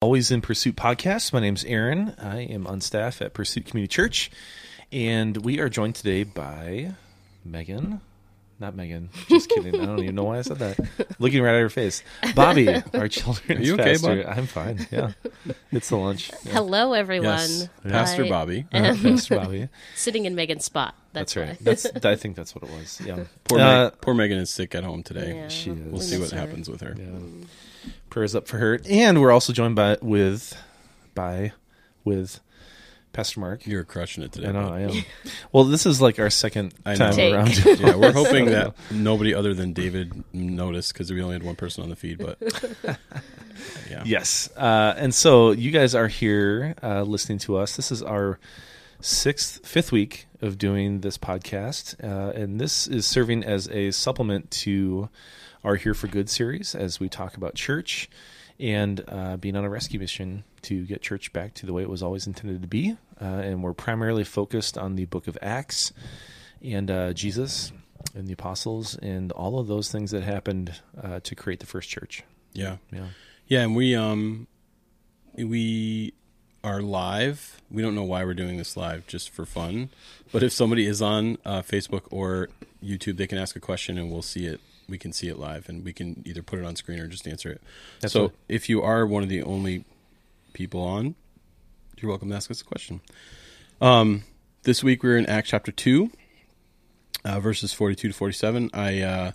Always in Pursuit podcast. My name's Aaron. I am on staff at Pursuit Community Church, and we are joined today by Megan. Not Megan. Just kidding. I don't even know why I said that. Looking right at her face. Bobbie, our children's Are you okay, pastor. Bob? I'm fine. Yeah, it's the lunch. Yeah. Hello, everyone. Yes, Pastor I Bobbie. Uh, Pastor Bobbie. Sitting in Megan's spot. That's, That's right. That's. I think that's what it was. Yeah. Poor, Uh, Meg- poor Megan is sick at home today. Yeah, She is. we We'll see what her. happens with her. Yeah. Prayers up for her, and we're also joined by with by with Pastor Mark. You're crushing it today. I know. I am. Well, this is like our second I time Take. around. Yeah, we're hoping that nobody other than David noticed because we only had one person on the feed. But yeah, Yes. Uh, and so you guys are here uh, listening to us. This is our sixth, fifth week of doing this podcast. Uh, and this is serving as a supplement to our Here for Good series as we talk about church and uh, being on a rescue mission to get church back to the way it was always intended to be. Uh, and we're primarily focused on the book of Acts and uh, Jesus and the apostles and all of those things that happened uh, to create the first church. yeah, Yeah. yeah. And we um we are live. We don't know why we're doing this live, just for fun. But if somebody is on uh, Facebook or YouTube, they can ask a question and we'll see it. We can see it live, and we can either put it on screen or just answer it. That's so what- if you are one of the only people on, you're welcome to ask us a question. Um, this week we're in Acts chapter two, uh, verses forty-two to forty-seven. I, uh,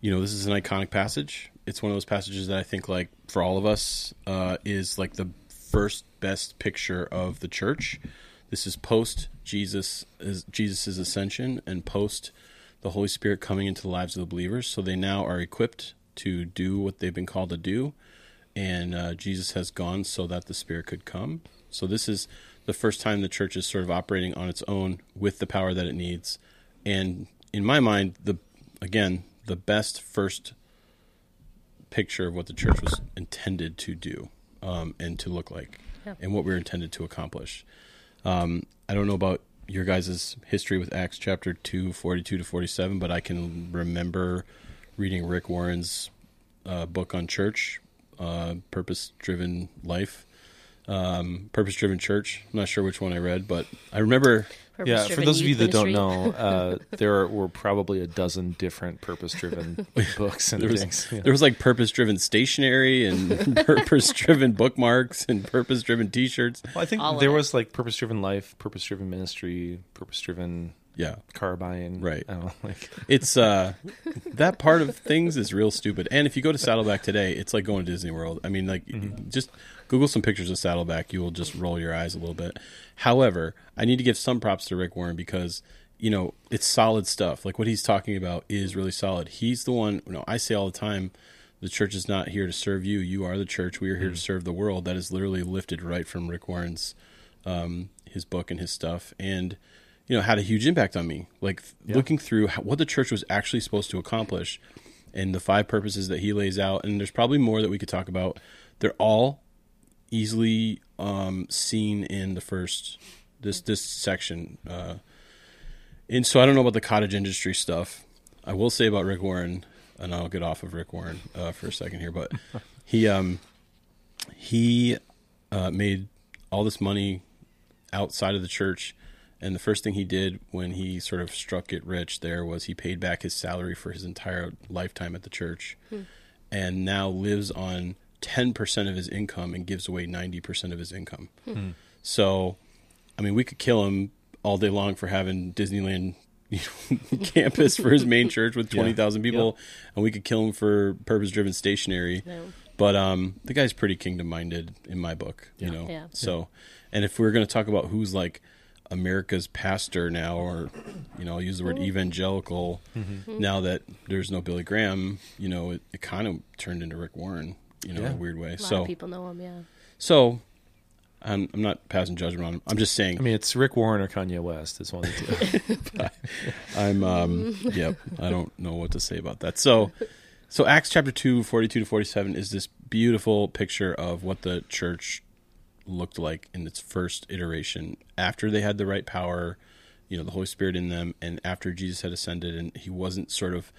you know, this is an iconic passage. It's one of those passages that I think, like for all of us, uh, is like the first best picture of the church. This is post Jesus is Jesus's ascension and post the Holy Spirit coming into the lives of the believers. So they now are equipped to do what they've been called to do and uh, Jesus has gone so that the Spirit could come. So this is the first time the church is sort of operating on its own with the power that it needs, and in my mind, the again the best first picture of what the church was intended to do um, and to look like, Yeah. and what we were intended to accomplish. Um, I don't know about your guys' history with Acts chapter 2, 42 to 47, but I can remember reading Rick Warren's uh, book on church, uh, Purpose Driven Life, um, Purpose Driven Church. I'm not sure which one I read, but I remember. Yeah, for those of you youth that don't know, uh, there are, were probably a dozen different purpose-driven books and There was, things. Yeah. there was like purpose driven stationery and purpose driven bookmarks and purpose driven t shirts. Well, I think all there was like purpose-driven life, purpose-driven ministry, purpose-driven Yeah. car buying. Right. I don't know, like It's uh that part of things is real stupid. And if you go to Saddleback today, it's like going to Disney World. I mean, like just Google some pictures of Saddleback, you will just roll your eyes a little bit. However, I need to give some props to Rick Warren because you know it's solid stuff. Like what he's talking about is really solid. He's the one. You know, I say all the time, the church is not here to serve you. You are the church. We are here to serve the world. That is literally lifted right from Rick Warren's um, his book and his stuff, and you know had a huge impact on me. Like looking through how, what the church was actually supposed to accomplish, and the five purposes that he lays out. And there's probably more that we could talk about. They're all easily um, seen in the first this this section. Uh, and so I don't know about the cottage industry stuff. I will say about Rick Warren, and I'll get off of Rick Warren uh, for a second here, but he um he uh, made all this money outside of the church. And the first thing he did when he sort of struck it rich there was he paid back his salary for his entire lifetime at the church hmm. and now lives on 10% of his income and gives away 90% of his income. Hmm. Hmm. So, I mean, we could kill him all day long for having Disneyland you know, campus for his main church with 20,000 people, and we could kill him for purpose driven stationery. No. But um, the guy's pretty kingdom minded in my book, you know. Yeah. So, and if we're going to talk about who's like America's pastor now, or you know, I'll use the word evangelical. Now that there's no Billy Graham, you know, it, it kind of turned into Rick Warren, you know, in a weird way. A lot So, of people know him, yeah. so I'm, I'm not passing judgment on him. I'm just saying I mean, it's Rick Warren or Kanye West. It's one of the two. I'm um yep, I don't know what to say about that. So so Acts chapter 2 42 to 47 is this beautiful picture of what the church looked like in its first iteration after they had the right power, you know, the Holy Spirit in them and after Jesus had ascended and he wasn't sort of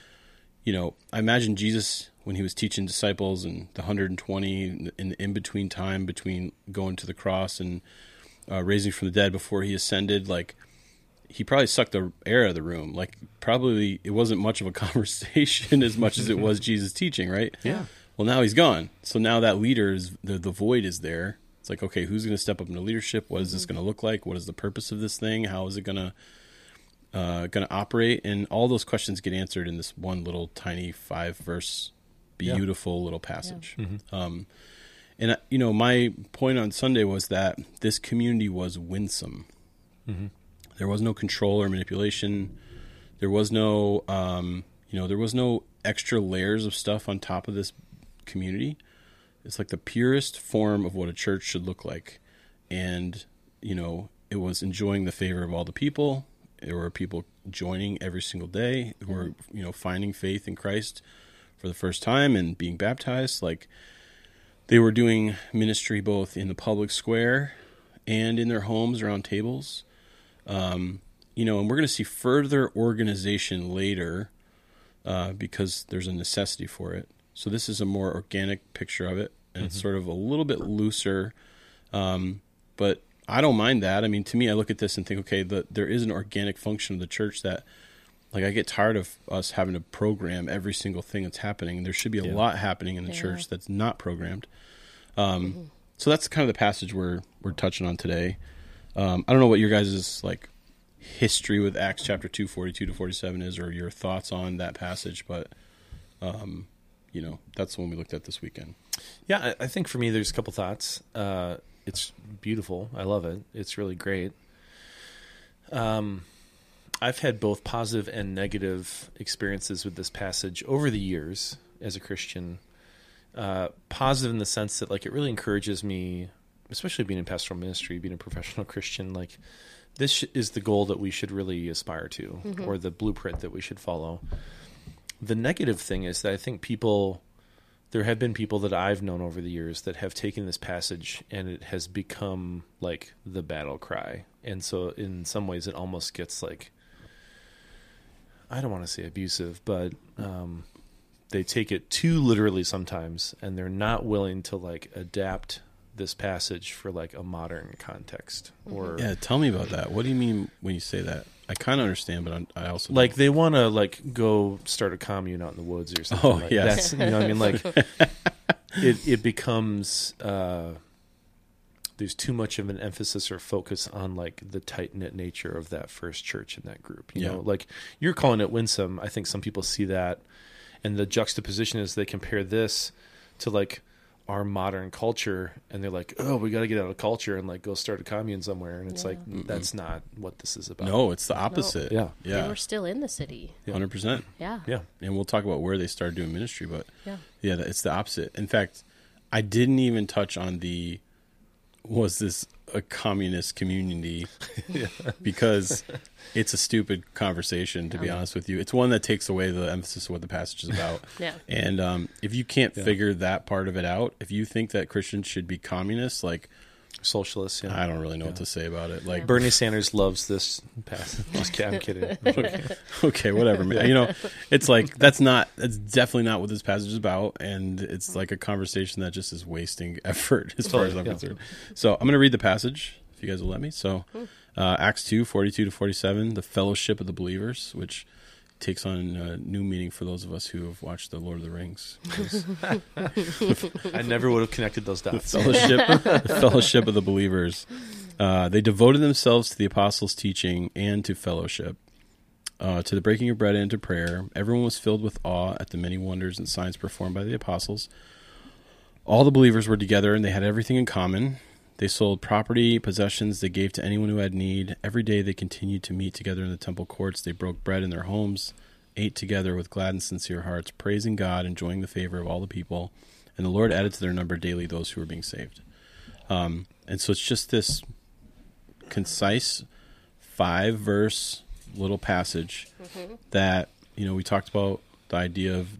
you know, I imagine Jesus when he was teaching disciples and the 120 in the in between time between going to the cross and uh, raising from the dead before he ascended, like he probably sucked the air out of the room. Like probably it wasn't much of a conversation as much as it was Jesus teaching, right? Yeah. Well, now he's gone. So now that leader is the the void is there. It's like, okay, who's going to step up into leadership? What is this going to look like? What is the purpose of this thing? How is it going to uh, going to operate? And all those questions get answered in this one little tiny five verse, beautiful little passage. Um, and uh, you know, my point on Sunday was that this community was winsome. There was no control or manipulation. There was no, um, you know, there was no extra layers of stuff on top of this community. It's like the purest form of what a church should look like, and you know, it was enjoying the favor of all the people. There were people joining every single day who were, you know, finding faith in Christ for the first time and being baptized. Like they were doing ministry both in the public square and in their homes around tables. Um, you know, and we're going to see further organization later uh, because there's a necessity for it. So this is a more organic picture of it, and it's sort of a little bit looser. Um, but I don't mind that. I mean, to me, I look at this and think, okay, the, there is an organic function of the church that, like, I get tired of us having to program every single thing that's happening. There should be a Yeah. lot happening in the Yeah. church that's not programmed. Um, So that's kind of the passage we're we're touching on today. Um, I don't know what your guys' like history with Acts chapter 2, 42 to 47 is, or your thoughts on that passage, but, um, you know, that's the one we looked at this weekend. Yeah, I, I think for me, there's a couple thoughts. Uh, it's beautiful. I love it. It's really great. Um, I've had both positive and negative experiences with this passage over the years as a Christian. Uh, positive in the sense that, like, it really encourages me, especially being in pastoral ministry, being a professional Christian. Like, this sh- is the goal that we should really aspire to, or the blueprint that we should follow. The negative thing is that I think people there have been people that I've known over the years that have taken this passage and it has become like the battle cry. And so in some ways it almost gets like I don't want to say abusive, but um they take it too literally sometimes and they're not willing to like adapt this passage for like a modern context or Yeah, tell me about that. What do you mean when you say that? I kind of understand, but I'm, I also like they want to like go start a commune out in the woods or something. Oh, like, yes. that's you know what I mean like it it becomes uh, there's too much of an emphasis or focus on like the tight knit nature of that first church in that group. You Yeah. know, like you're calling it winsome. I think some people see that, and the juxtaposition is they compare this to like our modern culture and they're like oh we got to get out of culture and like go start a commune somewhere and it's Yeah. like that's not what this is about no, it's the opposite. Yeah. They we're still in the city. hundred percent. Yeah. yeah And we'll talk about where they started doing ministry, but Yeah. yeah, it's the opposite. In fact, I didn't even touch on the was this a communist community because it's a stupid conversation to be honest with you. It's one that takes away the emphasis of what the passage is about. Yeah. And um, if you can't figure that part of it out, if you think that Christians should be communists, like socialists yeah I don't really know what to say about it. Like, Bernie Sanders loves this passage. Just kidding. I'm kidding. I'm okay, whatever, man. You know, it's like that's not that's definitely not what this passage is about, and it's like a conversation that just is wasting effort as far as I'm Yeah. concerned. So I'm going to read the passage if you guys will let me. So uh, Acts 2, 42 to 47, the fellowship of the believers, which takes on uh, new meaning for those of us who have watched the Lord of the Rings. I never would have connected those dots. fellowship, the fellowship of the believers. Uh, they devoted themselves to the apostles' teaching and to fellowship, uh, to the breaking of bread and to prayer. Everyone was filled with awe at the many wonders and signs performed by the apostles. All the believers were together and they had everything in common. They sold property, possessions, they gave to anyone who had need. Every day they continued to meet together in the temple courts. They broke bread in their homes, ate together with glad and sincere hearts, praising God, enjoying the favor of all the people. And the Lord added to their number daily those who were being saved. Um, and so it's just this concise five verse little passage that you know we talked about the idea of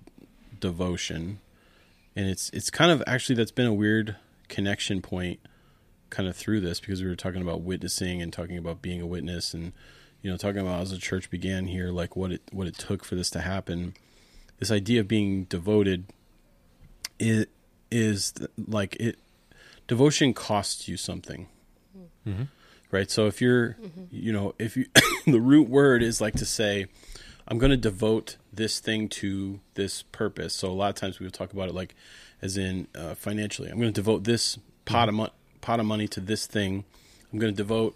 devotion and it's it's kind of actually that's been a weird connection point kind of through this because we were talking about witnessing and talking about being a witness and you know talking about as the church began here like what it what it took for this to happen. This idea of being devoted is is like it devotion costs you something. Mm-hmm. Right? So if you're mm-hmm. you know if you the root word is like to say i'm going to devote this thing to this purpose. So a lot of times we will talk about it like as in uh, financially i'm going to devote this pot mm-hmm. of mo- pot of money to this thing. I'm going to devote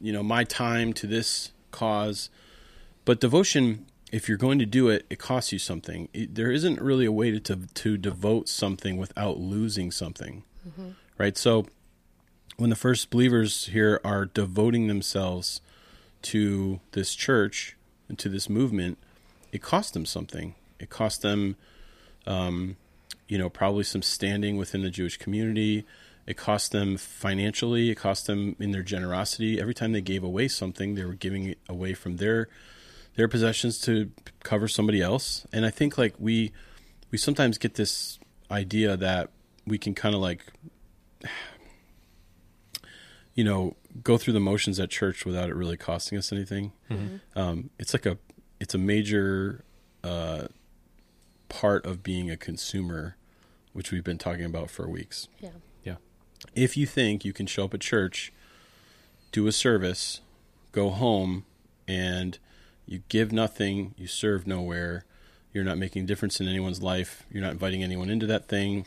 you know my time to this cause. But devotion if you're going to do it it costs you something. It, there isn't really a way to, to to devote something without losing something right? So when the first believers here are devoting themselves to this church and to this movement it cost them something. It cost them um, you know probably some standing within the jewish community it cost them financially it cost them in their generosity. Every time they gave away something they were giving it away from their their possessions to cover somebody else. And i think like we we sometimes get this idea that we can kind of like you know go through the motions at church without it really costing us anything. Um, it's like a it's a major uh, part of being a consumer which we've been talking about for weeks. Yeah. If you think you can show up at church, do a service, go home, and you give nothing, you serve nowhere, you're not making a difference in anyone's life, you're not inviting anyone into that thing,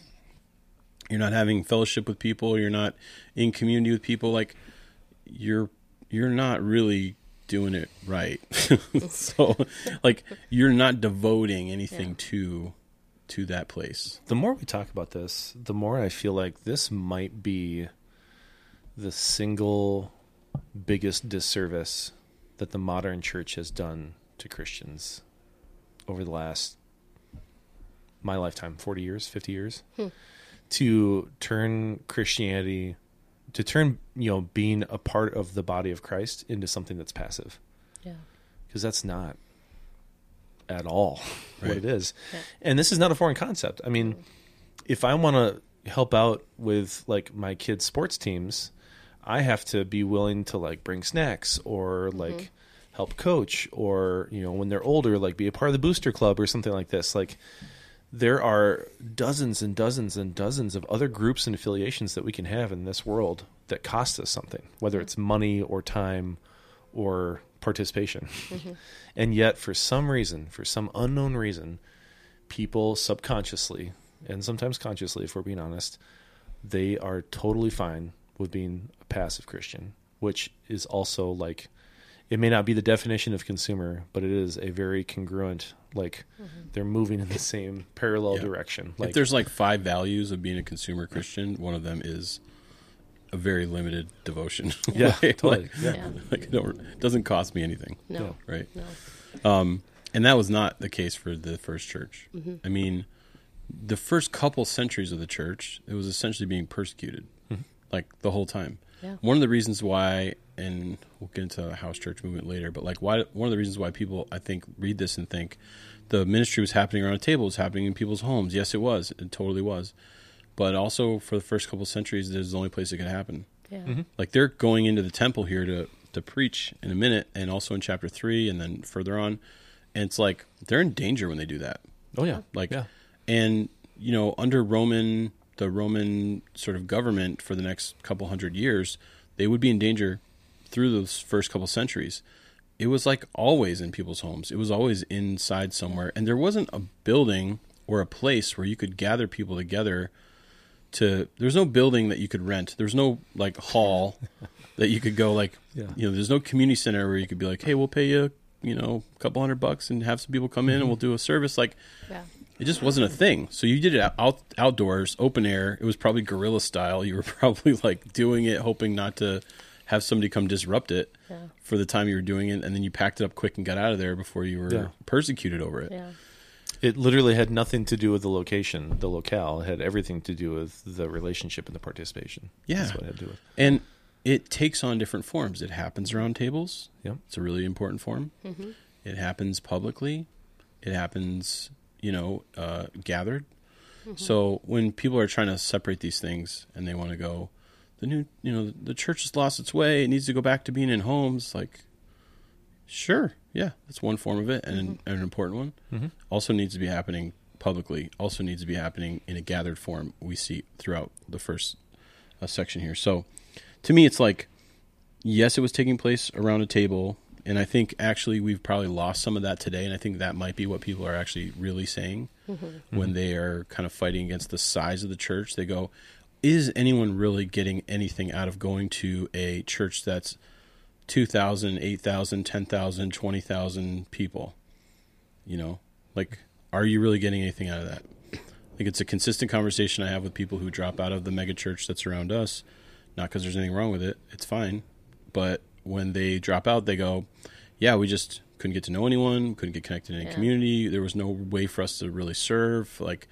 you're not having fellowship with people, you're not in community with people, like you're you're not really doing it right. so like you're not devoting anything Yeah. to to that place. The more we talk about this, the more I feel like this might be the single biggest disservice that the modern church has done to Christians over the last my lifetime, 40 years, 50 years, hmm. to turn Christianity to turn, you know, being a part of the body of Christ into something that's passive Yeah. because that's not at all what it is. Yeah. And this is not a foreign concept. I mean, if I want to help out with like my kids' sports teams, I have to be willing to like bring snacks or mm-hmm. like help coach or, you know, when they're older, like be a part of the booster club or something like this. Like there are dozens and dozens and dozens of other groups and affiliations that we can have in this world that cost us something, whether mm-hmm. it's money or time or participation. Mm-hmm. and yet, for some reason, for some unknown reason, people subconsciously and sometimes consciously, if we're being honest, they are totally fine with being a passive Christian, which is also like it may not be the definition of consumer, but it is a very congruent like mm-hmm. they're moving in the same parallel Yeah. direction. Like if there's like five values of being a consumer Christian, one of them is a very limited devotion. yeah, Like- totally. like- yeah. Yeah. like it, don't, it doesn't cost me anything, No. right? No. Um, and that was not the case for the first church. I mean, the first couple centuries of the church, it was essentially being persecuted, like the whole time. Yeah. One of the reasons why, and we'll get into the house church movement later, but like why one of the reasons why people I think read this and think the ministry was happening around a table, was happening in people's homes. Yes, it was. It totally was. But also for the first couple centuries, there's the only place it could happen. Yeah. Mm-hmm. Like they're going into the temple here to to preach in a minute, and also in chapter three, and then further on, and it's like they're in danger when they do that. Oh yeah. Like, yeah. and you know, under Roman the Roman sort of government for the next couple hundred years, they would be in danger through those first couple centuries. It was like always in people's homes. It was always inside somewhere, and there wasn't a building or a place where you could gather people together to there's no building that you could rent there's no like hall that you could go like Yeah. you know there's no community center where you could be like hey we'll pay you you know a couple hundred bucks and have some people come in and mm-hmm. we'll do a service like Yeah. it just wasn't a thing so you did it out outdoors open air it was probably guerrilla style you were probably like doing it hoping not to have somebody come disrupt it Yeah. for the time you were doing it and then you packed it up quick and got out of there before you were Yeah. persecuted over it Yeah. It literally had nothing to do with the location, the locale. It had everything to do with the relationship and the participation. Yeah. That's what it had to do with. and it takes on different forms it happens around tables Yep. It's a really important form. It happens publicly. It happens, you know, uh, gathered. So when people are trying to separate these things and they want to go, the new, you know, the church has lost its way. It needs to go back to being in homes. Like, Sure. Yeah, that's one form of it, and an, an important one. Mm-hmm. Also needs to be happening publicly. Also needs to be happening in a gathered form. We see throughout the first uh, section here. So, to me, it's like, yes, it was taking place around a table, and I think actually we've probably lost some of that today. And I think that might be what people are actually really saying when they are kind of fighting against the size of the church. They go, "Is anyone really getting anything out of going to a church that's 2,000, 8,000, 10,000, 20,000 people. You know, like, are you really getting anything out of that? I think it's a consistent conversation I have with people who drop out of the mega church that's around us. Not because there's anything wrong with it, it's fine. But when they drop out, they go, yeah, we just couldn't get to know anyone, couldn't get connected in any Yeah. community. There was no way for us to really serve. Like,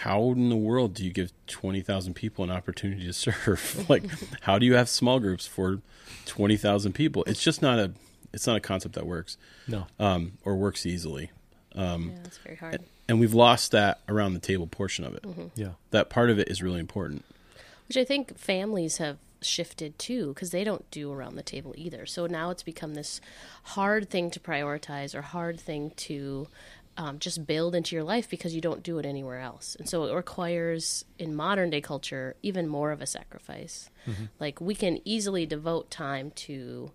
how in the world do you give 20,000 people an opportunity to serve? like, how do you have small groups for 20,000 people? It's just not a, it's not a concept that works, No. um, or works easily. yeah, it's very hard. And we've lost that around the table portion of it. Yeah. That part of it is really important. Which I think families have shifted too, because they don't do around the table either. So now it's become this hard thing to prioritize or hard thing to um, just build into your life because you don't do it anywhere else. And so it requires, in modern day culture, even more of a sacrifice. Like we can easily devote time to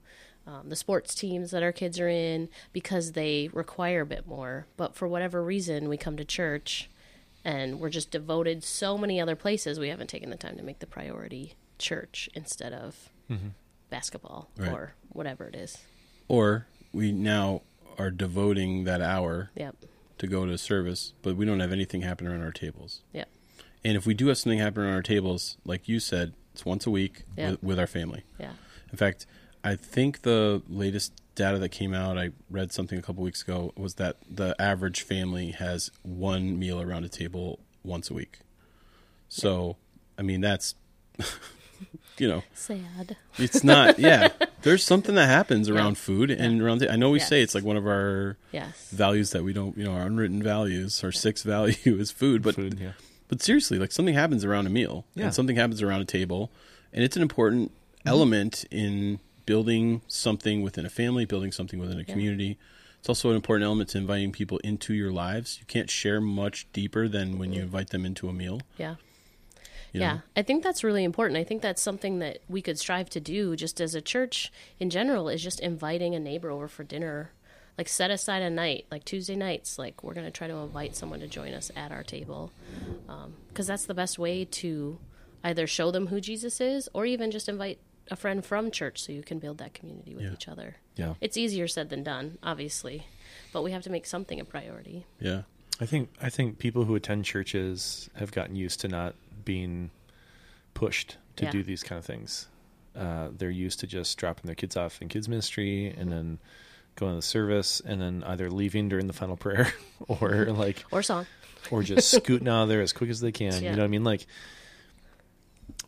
um, the sports teams that our kids are in because they require a bit more. But for whatever reason, we come to church and we're just devoted so many other places we haven't taken the time to make the priority church instead of basketball Right. or whatever it is Or we now are devoting that hour yep to go to service, but we don't have anything happen around our tables. Yeah. And if we do have something happen around our tables, like you said, it's once a week Yeah. with, with our family. yeah In fact, I think the latest data that came out, I read something a couple weeks ago, was that the average family has one meal around a table once a week. So, I mean, that's, you know, sad it's not, yeah. There's something that happens around food and around, the, I know we say it's like one of our yes values that we don't, you know, our unwritten values, our sixth value is food, but Food, yeah. but seriously, like something happens around a meal, Yeah. and something happens around a table, and it's an important Mm-hmm. element in building something within a family, building something within a community. It's also an important element to inviting people into your lives. You can't share much deeper than when you invite them into a meal. yeah you yeah know? i think that's really important i think that's something that we could strive to do just as a church in general is just inviting a neighbor over for dinner like set aside a night like tuesday nights like we're going to try to invite someone to join us at our table um, because that's the best way to either show them who jesus is or even just invite a friend from church so you can build that community with Yeah. each other Yeah. it's easier said than done obviously but we have to make something a priority Yeah, I think I think people who attend churches have gotten used to not being pushed to Yeah. do these kind of things. Uh, they're used to just dropping their kids off in kids ministry and then going to the service and then either leaving during the final prayer or like or song or just scooting out of there as quick as they can. You know what I mean? Like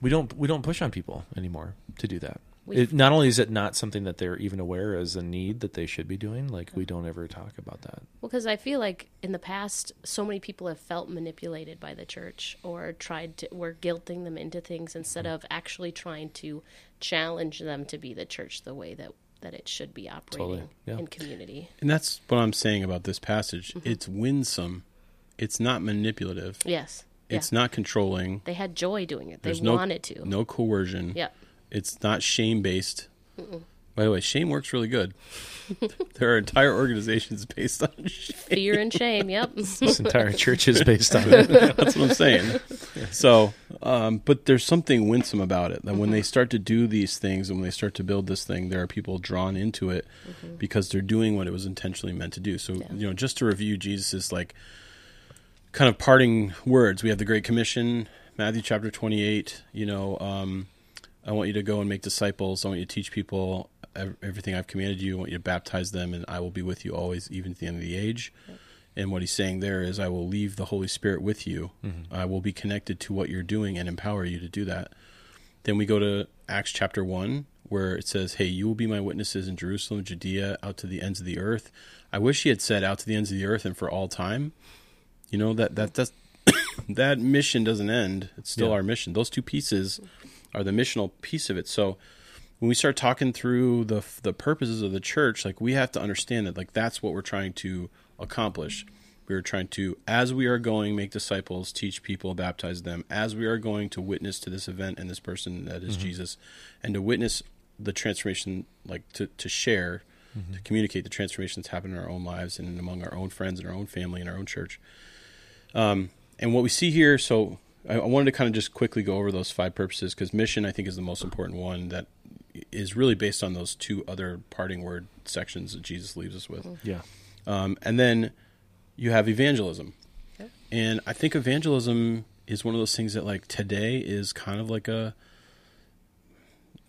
we don't we don't push on people anymore to do that. We- It, not only is it not something that they're even aware as a need that they should be doing, like we don't ever talk about that. Well, because I feel like in the past, so many people have felt manipulated by the church or tried to, were guilting them into things instead Mm-hmm. of actually trying to challenge them to be the church the way that, that it should be operating Totally, yeah. in community. and that's what I'm saying about this passage. Mm-hmm. It's winsome. It's not manipulative. Yes. It's yeah. not controlling. They had joy doing it. They There's no wanted to. no coercion. Yep. It's not shame based. By the way, shame works really good. there are entire organizations based on shame. Fear and shame. Yep. This entire church is based on it. That's what I'm saying. So, um, but there's something winsome about it. That when they start to do these things and when they start to build this thing, there are people drawn into it because they're doing what it was intentionally meant to do. So, Yeah. you know, just to review Jesus' like kind of parting words, we have the Great Commission, Matthew chapter 28. You know, um, I want you to go and make disciples. I want you to teach people everything I've commanded you. I want you to baptize them, and I will be with you always, even to the end of the age. And what he's saying there is, I will leave the Holy Spirit with you. Mm-hmm. I will be connected to what you're doing and empower you to do that. Then we go to Acts chapter 1, where it says, Hey, you will be my witnesses in Jerusalem, Judea, out to the ends of the earth. I wish he had said out to the ends of the earth and for all time. You know, that, that, that's, that mission doesn't end. It's still Yeah. our mission. Those two pieces are the missional piece of it. So when we start talking through the the purposes of the church, like we have to understand that like that's what we're trying to accomplish. We are trying to, as we are going, make disciples, teach people, baptize them, as we are going to witness to this event and this person that is Jesus, and to witness the transformation, like to, to share, to communicate the transformation that's happened in our own lives and among our own friends and our own family and our own church. Um, and what we see here, so I, I wanted to kind of just quickly go over those five purposes because mission, I think, is the most important one that is really based on those two other parting word sections that Jesus leaves us with. Yeah. Um, and then you have evangelism. Okay. And I think evangelism is one of those things that, like, today is kind of like a,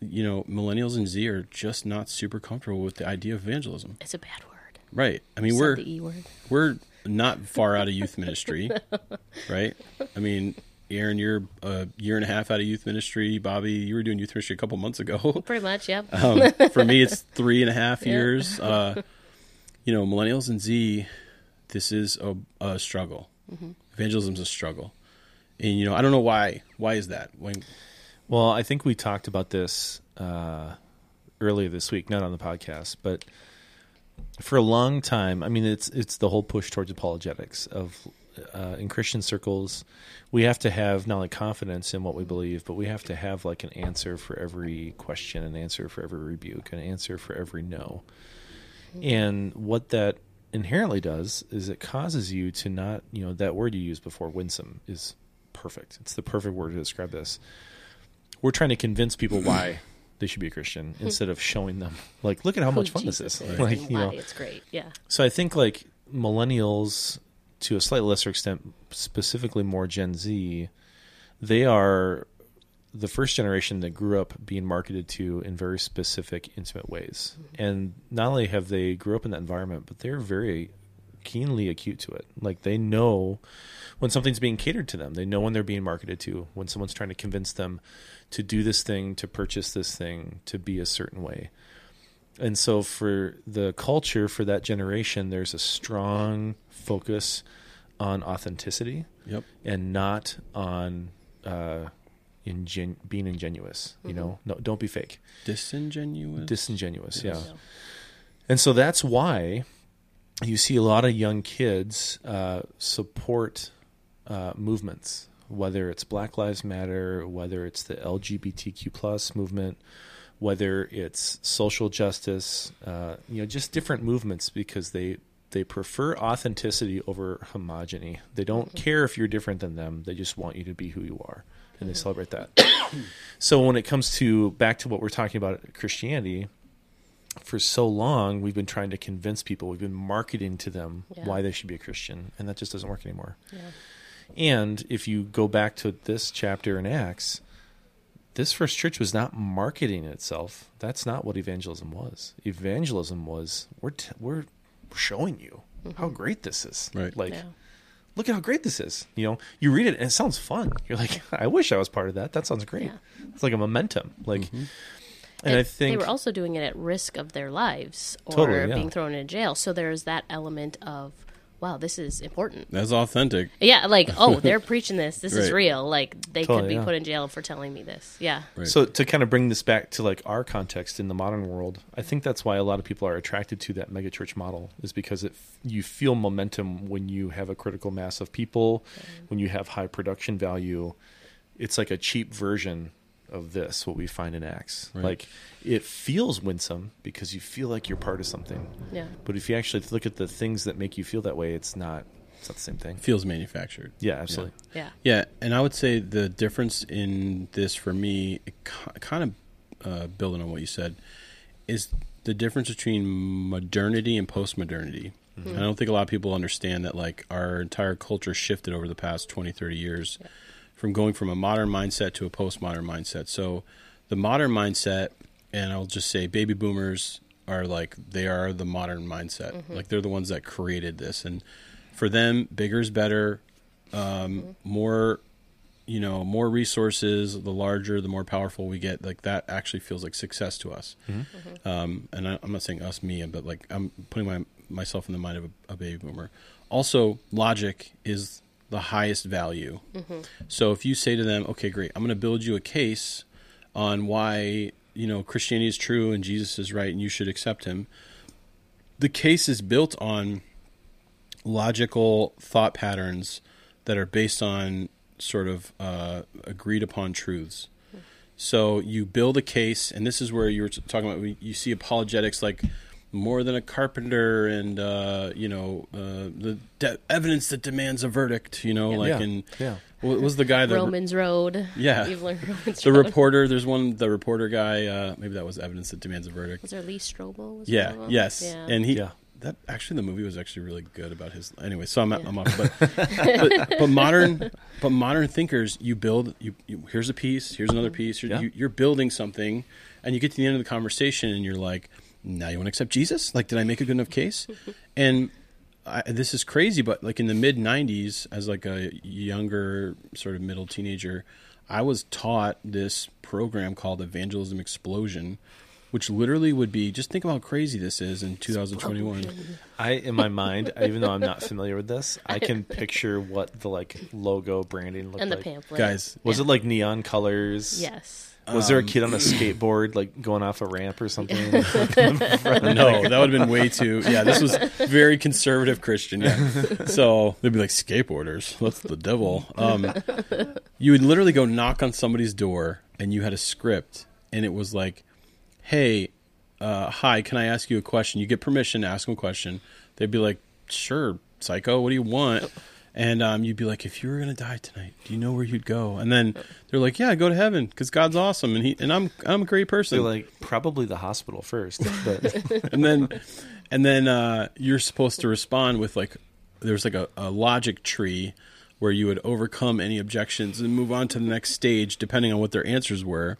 you know, millennials and Z are just not super comfortable with the idea of evangelism. It's a bad word. Right. I mean, Said we're the E word. we're not far out of youth ministry, right? I mean, Aaron, you're a year and a half out of youth ministry. Bobbie, you were doing youth ministry a couple months ago. Pretty much, yep. Um, for me, it's three and a half Yeah. years. Uh, you know, millennials and Z, this is a, a struggle. Mm-hmm. Evangelism's a struggle, and you know, I don't know why. Why is that? When Well, I think we talked about this uh, earlier this week, not on the podcast, but for a long time. I mean, it's it's the whole push towards apologetics of uh, in Christian circles. We have to have not only confidence in what we believe, but we have to have like an answer for every question, an answer for every rebuke, an answer for every no. And what that inherently does is it causes you to not, you know, that word you used before, winsome, is perfect. It's the perfect word to describe this. We're trying to convince people why they should be a Christian hmm. instead of showing them, like, look at how Who much oh, fun Jesus this is. is Like, you know, it's great. Yeah. so I think like millennials, to a slightly lesser extent, specifically more Gen Z, they are the first generation that grew up being marketed to in very specific, intimate ways. Mm-hmm. And not only have they grew up in that environment, but they're very keenly acute to it. Like they know when something's being catered to them. They know when they're being marketed to, when someone's trying to convince them to do this thing, to purchase this thing, to be a certain way. And so for the culture for that generation, there's a strong focus on authenticity yep, and not on uh, ingen- being ingenuous. You know, no, don't be fake, disingenuous. disingenuous. Yes. Yeah. And so that's why you see a lot of young kids uh, support uh, movements, whether it's Black Lives Matter, whether it's the LGBTQ plus movement, whether it's social justice, uh, you know, just different movements because they they prefer authenticity over homogeny. They don't care if you're different than them. They just want you to be who you are, and they celebrate that. so when it comes to back to what we're talking about Christianity, for so long we've been trying to convince people we've been marketing to them Yeah. why they should be a christian and that just doesn't work anymore Yeah. and if you go back to this chapter in acts this first church was not marketing itself that's not what evangelism was evangelism was we're t- we're showing you how great this is Right. like Yeah. look at how great this is you know you read it and it sounds fun you're like i wish i was part of that that sounds great Yeah. it's like a momentum like Mm-hmm. And, i think they were also doing it at risk of their lives or Totally, yeah. being thrown in jail. So there's that element of, wow, this is important. That's authentic. Yeah, like oh, they're preaching this. This is real. Like they Totally, could be yeah. put in jail for telling me this. Yeah. Right. So to kind of bring this back to like our context in the modern world, I think that's why a lot of people are attracted to that megachurch model is because it you feel momentum when you have a critical mass of people, when you have high production value. It's like a cheap version of this what we find in Acts. Right. Like it feels winsome because you feel like you're part of something. Yeah. But if you actually look at the things that make you feel that way, it's not it's not the same thing. feels manufactured. Yeah, absolutely. Yeah. Yeah, and I would say the difference in this for me, it kind of uh, building on what you said, is the difference between modernity and post-modernity. I don't think a lot of people understand that like our entire culture shifted over the past 20, 30 years from going from a modern mindset to a postmodern mindset. So the modern mindset, and I'll just say baby boomers are like they are the modern mindset. Like they're the ones that created this. And for them bigger is better um, more you know more resources the larger the more powerful we get like that actually feels like success to us. Um, and I, i'm not saying us me but like i'm putting my myself in the mind of a, a baby boomer. Also logic is the highest value so if you say to them okay great i'm going to build you a case on why you know Christianity is true and Jesus is right and you should accept him. The case is built on logical thought patterns that are based on sort of uh, agreed upon truths. So you build a case, and this is where you were talking about. You see apologetics like more than a carpenter, and uh, you know uh, the de- evidence that demands a verdict. You know, Yeah. like Yeah. in Yeah. what was the guy that Romans Road. Yeah. Romans the Road. reporter? There's one the reporter guy. Uh, maybe that was evidence that demands a verdict. Was there Lee Strobel? Was Yeah. one of? Yes. Yeah. And he. Yeah. That actually, the movie was actually really good about his. Anyway, so I'm, Yeah. I'm off. But, but but modern but modern thinkers, you build. You, you here's a piece. Here's another piece. You're, Yeah. you, you're building something, and you get to the end of the conversation, and you're like, now you want to accept Jesus? Like, did I make a good enough case? and I, this is crazy, but like in the mid '90s, as like a younger sort of middle teenager, I was taught this program called Evangelism Explosion, which literally would be just think about how crazy this is in 2021. I in my mind, even though I'm not familiar with this, I can picture what the like logo branding looked and the like. pamphlet. Guys, Was Yeah. it like neon colors? Yes. Was there a Um, kid on a skateboard like going off a ramp or something? no, that would have been way too. Yeah, this was very conservative Christian. Yeah, so they'd be like skateboarders. That's the devil. Um, you would literally go knock on somebody's door, and you had a script, and it was like, "Hey, uh, hi, can I ask you a question?" You get permission to ask them a question. They'd be like, "Sure, psycho. What do you want?" And um, you'd be like, "If you were gonna die tonight, do you know where you'd go?" And then they're like, "Yeah, go to heaven because God's awesome, and he and I'm I'm a great person." They're like probably the hospital first, but and then and then uh, you're supposed to respond with like there's like a, a logic tree where you would overcome any objections and move on to the next stage depending on what their answers were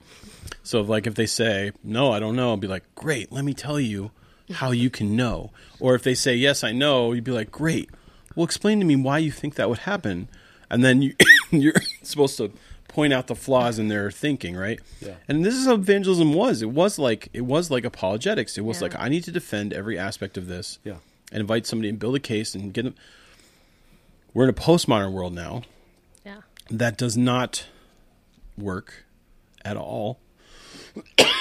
so like if they say no i don't know i'll be like great let me tell you how you can know or if they say yes i know you'd be like great well explain to me why you think that would happen and then you you're supposed to point out the flaws in their thinking right Yeah. and this is how evangelism was it was like it was like apologetics it was Yeah. like i need to defend every aspect of this yeah, and invite somebody and build a case and get them we're in a postmodern world now Yeah. that does not work at all.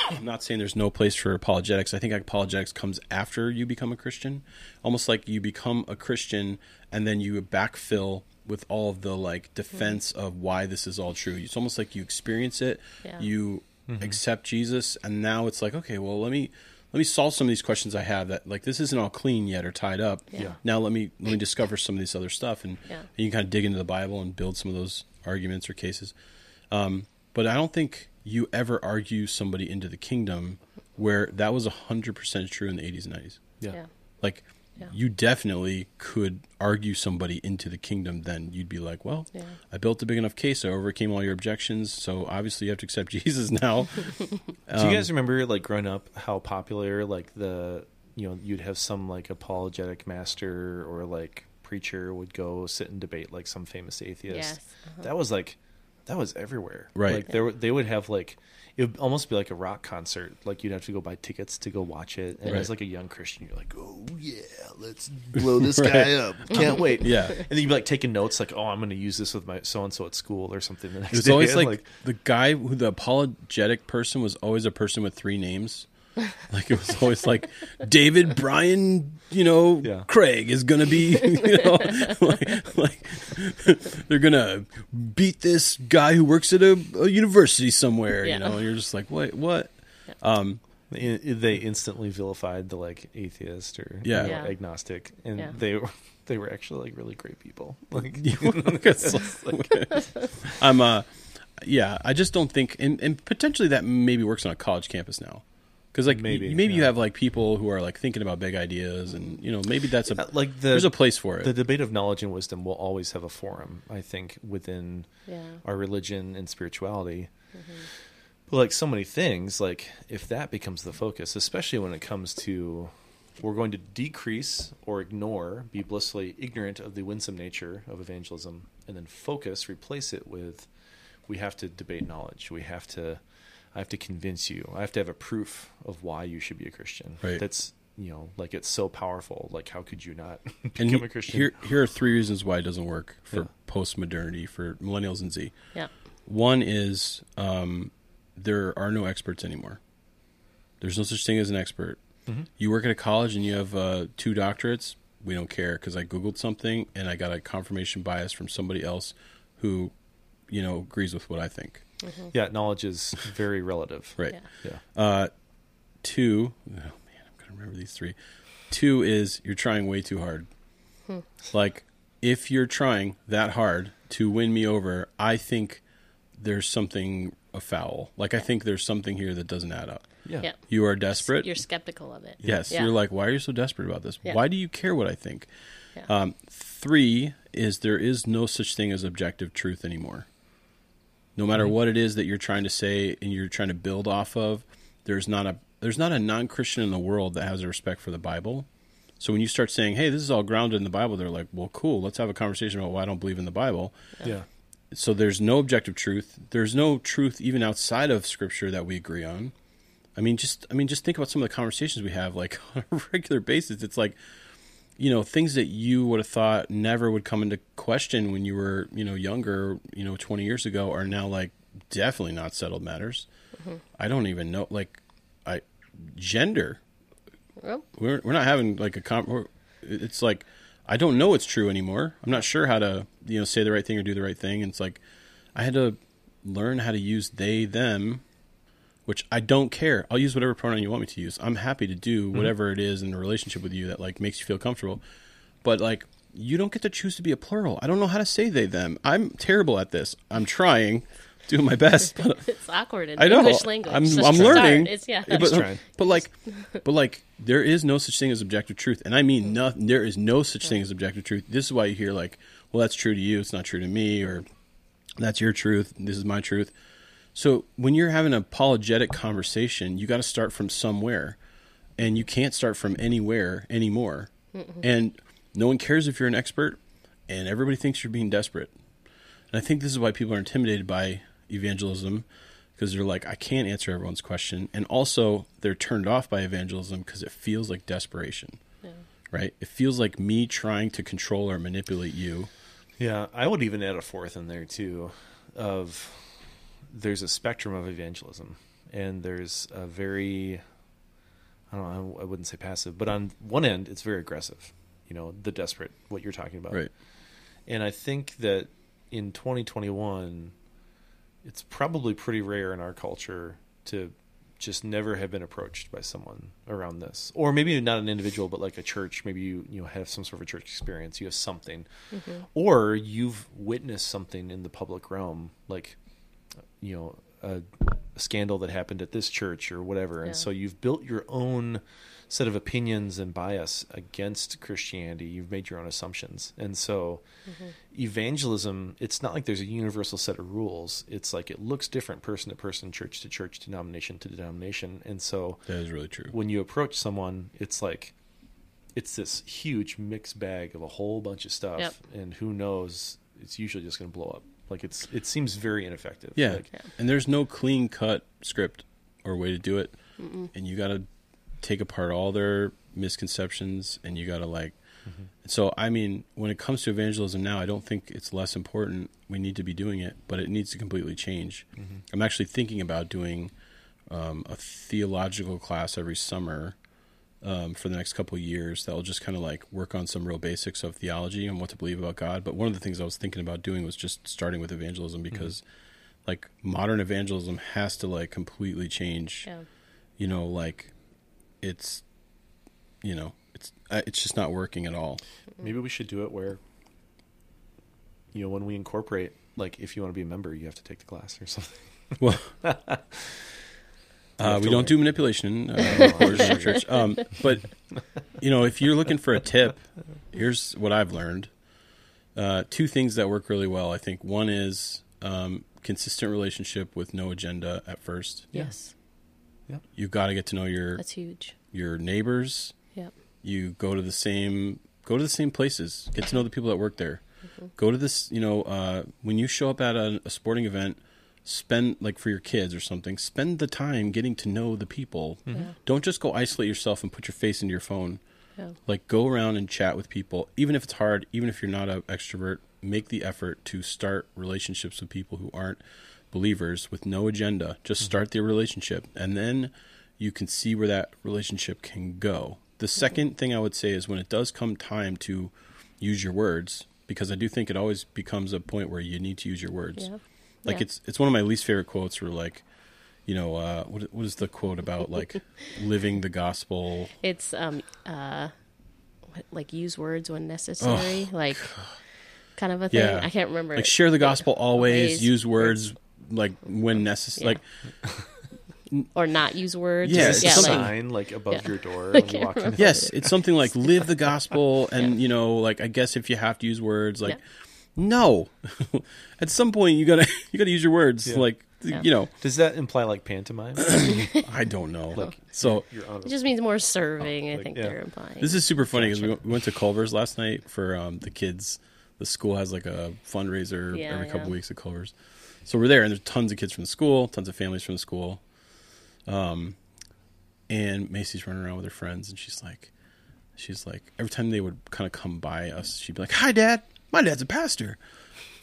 I'm not saying there's no place for apologetics. I think apologetics comes after you become a Christian, almost like you become a Christian and then you backfill with all of the like defense of why this is all true. It's almost like you experience it, Yeah. you accept Jesus, and now it's like, okay, well, let me let me solve some of these questions I have that like this isn't all clean yet or tied up. Yeah. Now let me let me discover some of this other stuff and, Yeah. and you can kind of dig into the Bible and build some of those arguments or cases. Um, but I don't think you ever argue somebody into the kingdom where that was 100% true in the 80s and 90s. yeah, Yeah. Like, Yeah. you definitely could argue somebody into the kingdom. Then you'd be like, well, Yeah. I built a big enough case. I overcame all your objections. So obviously you have to accept Jesus now. Do Um, you guys remember like growing up how popular like the you know you'd have some like apologetic master or like preacher would go sit and debate like some famous atheist. Yes. Uh-huh. That was like that was everywhere. Right. Like there they would have like it would almost be like a rock concert. Like you'd have to go buy tickets to go watch it. And Right. as like a young Christian, you're like, oh yeah, let's blow this Right. guy up. Can't wait. Yeah. And then you'd be like taking notes, like, oh, I'm going to use this with my so and so at school or something. The next It was day. always And, like, the guy who the apologetic person was always a person with three names. Like it was always like David Brian, you know, Yeah. Craig is gonna be, you know, like, like they're gonna beat this guy who works at a, a university somewhere, Yeah. you know, and you're just like, wait, what? Um, I- they instantly vilified the like atheist or Yeah. you know, Yeah. agnostic, and Yeah. they were they were actually like really great people. Like, It's like- I'm uh yeah, I just don't think and, and potentially that maybe works on a college campus now. Cuz like Maybe, maybe, maybe you have like people who are like thinking about big ideas and you know, maybe that's a uh, like the there's a place for it. the debate of knowledge and wisdom will always have a forum. I think within Yeah. our religion and spirituality. Mm-hmm. But like so many things, like if that becomes the focus, especially when it comes to we're going to decrease or ignore, be blissfully ignorant of the winsome nature of evangelism, and then focus, replace it with we have to debate knowledge. We have to I have to convince you. I have to have a proof of why you should be a Christian. Right. That's you know, like it's so powerful. Like how could you not and become he- a Christian? here here are three reasons why it doesn't work for Yeah. post-modernity for millennials and Z. Yeah. One is um, there are no experts anymore. There's no such thing as an expert. You work at a college and you have uh, two doctorates. We don't care because I googled something and I got a confirmation bias from somebody else who, you know, agrees with what I think. Yeah, knowledge is very relative. Right. Yeah. Yeah. Uh, two, oh man, I'm gonna remember these three. Two is you're trying way too hard. Like, if you're trying that hard to win me over, I think there's something afoul. Like, I think there's something here that doesn't add up. Yeah. Yeah. You are desperate. You're skeptical of it. Yes, Yeah. you're like, why are you so desperate about this? Yeah. Why do you care what I think? Yeah. Um, three is there is no such thing as objective truth anymore. No matter what it is that you're trying to say and you're trying to build off of, there's not a there's not a non Christian in the world that has a respect for the Bible. So when you start saying, "Hey, this is all grounded in the Bible," they're like, "Well, cool. Let's have a conversation about why I don't believe in the Bible." Yeah. so there's no objective truth there's no truth even outside of scripture that we agree on i mean just i mean just think about some of the conversations we have like on a regular basis it's like you know things that you would have thought never would come into question when you were you know younger you know 20 years ago are now like definitely not settled matters mm-hmm. i don't even know like i gender Well, we're we're not having like a com- we're, it's like I don't know what's true anymore. I'm not sure how to you know say the right thing or do the right thing. And it's like I had to learn how to use they them, which I don't care. I'll use whatever pronoun you want me to use. I'm happy to do mm-hmm. whatever it is in a relationship with you that like makes you feel comfortable. But like you don't get to choose to be a plural. I don't know how to say they them. I'm terrible at this. I'm trying, doing my best. But it's awkward in I know. English language. I'm, I'm learning. It's yeah. but, trying. but like, but like, there is no such thing as objective truth, and I mean, no, there is no such thing as objective truth. This is why you hear like, well, that's true to you, it's not true to me, or that's your truth, this is my truth. So when you're having an apologetic conversation, you got to start from somewhere, and you can't start from anywhere anymore. And no one cares if you're an expert, and everybody thinks you're being desperate. And I think this is why people are intimidated by evangelism because they're like, I can't answer everyone's question. And also, they're turned off by evangelism because it feels like desperation, Yeah. right? It feels like me trying to control or manipulate you. Yeah, I would even add a fourth in there too of there's a spectrum of evangelism and there's a very I don't know, I wouldn't say passive, but on one end it's very aggressive. You know, the desperate what you're talking about. Right. And I think that in 2021 it's probably pretty rare in our culture to just never have been approached by someone around this or maybe not an individual but like a church maybe you you know have some sort of a church experience you have something mm-hmm. or you've witnessed something in the public realm like you know a, a scandal that happened at this church or whatever. And so you've built your own set of opinions and bias against christianity. You've made your own assumptions. And so mm-hmm. evangelism it's not like there's a universal set of rules. It's like it looks different person to person church to church denomination to denomination. And so That is really true. when you approach someone it's like it's this huge mixed bag of a whole bunch of stuff. Yep. and who knows it's usually just going to blow up like it's it seems very ineffective Yeah. like, And there's no clean cut script or way to do it. And you got to take apart all their misconceptions and you got to like. So, I mean, when it comes to evangelism now, I don't think it's less important. We need to be doing it, but it needs to completely change. I'm actually thinking about doing um, a theological class every summer um, for the next couple of years that will just kind of like work on some real basics of theology and what to believe about God. But one of the things I was thinking about doing was just starting with evangelism because like modern evangelism has to like completely change. Yeah. You know, like it's you know it's uh, it's just not working at all. maybe we should do it where you know when we incorporate like if you want to be a member you have to take the class or something Well. Uh, we don't learn. do manipulation uh, in in our church. Um, but you know, if you're looking for a tip, here's what I've learned. Uh, two things that work really well. I think one is um, consistent relationship with no agenda at first. Yeah. Yes. You've got to get to know your That's huge. your neighbors. Yep. You go to the same go to the same places. Get to know the people that work there. Go to this. You know, uh, when you show up at a, a sporting event, spend like for your kids or something. Spend the time getting to know the people. Mm-hmm. Yeah. Don't just go isolate yourself and put your face into your phone. Yeah. Like go around and chat with people, even if it's hard, even if you're not an extrovert. Make the effort to start relationships with people who aren't believers with no agenda. Just mm-hmm. start the relationship, and then you can see where that relationship can go. The mm-hmm. 2nd thing I would say is when it does come time to use your words, because I do think it always becomes a point where you need to use your words. Yeah. Like Yeah. it's it's one of my least favorite quotes. Where like, you know, uh, what what is the quote about like living the gospel? It's um uh what- like use words when necessary, like kind of a thing. Yeah. I can't remember. Like share the gospel always. Always. Use words like when necessary. Yeah. Like or not use words. Yeah, it's yeah, there something- like, sign like above Yeah. your door when you walk in? yes, it's something like live the gospel, and you know, like I guess if you have to use words, like Yeah. No, at some point you gotta you gotta use your words. Yeah. Like Yeah. you know, Does that imply like pantomime? I don't know. Like, so it just means more serving. I like, think yeah. they're implying. This is super funny because we, went- we went to Culver's last night for um, the kids. The school has like a fundraiser Yeah, every couple yeah. weeks at Culver's. So we're there, and there's tons of kids from the school, tons of families from the school. Um, and Macy's running around with her friends, and she's like, she's like, every time they would kind of come by us, she'd be like, "Hi, Dad. My dad's a pastor."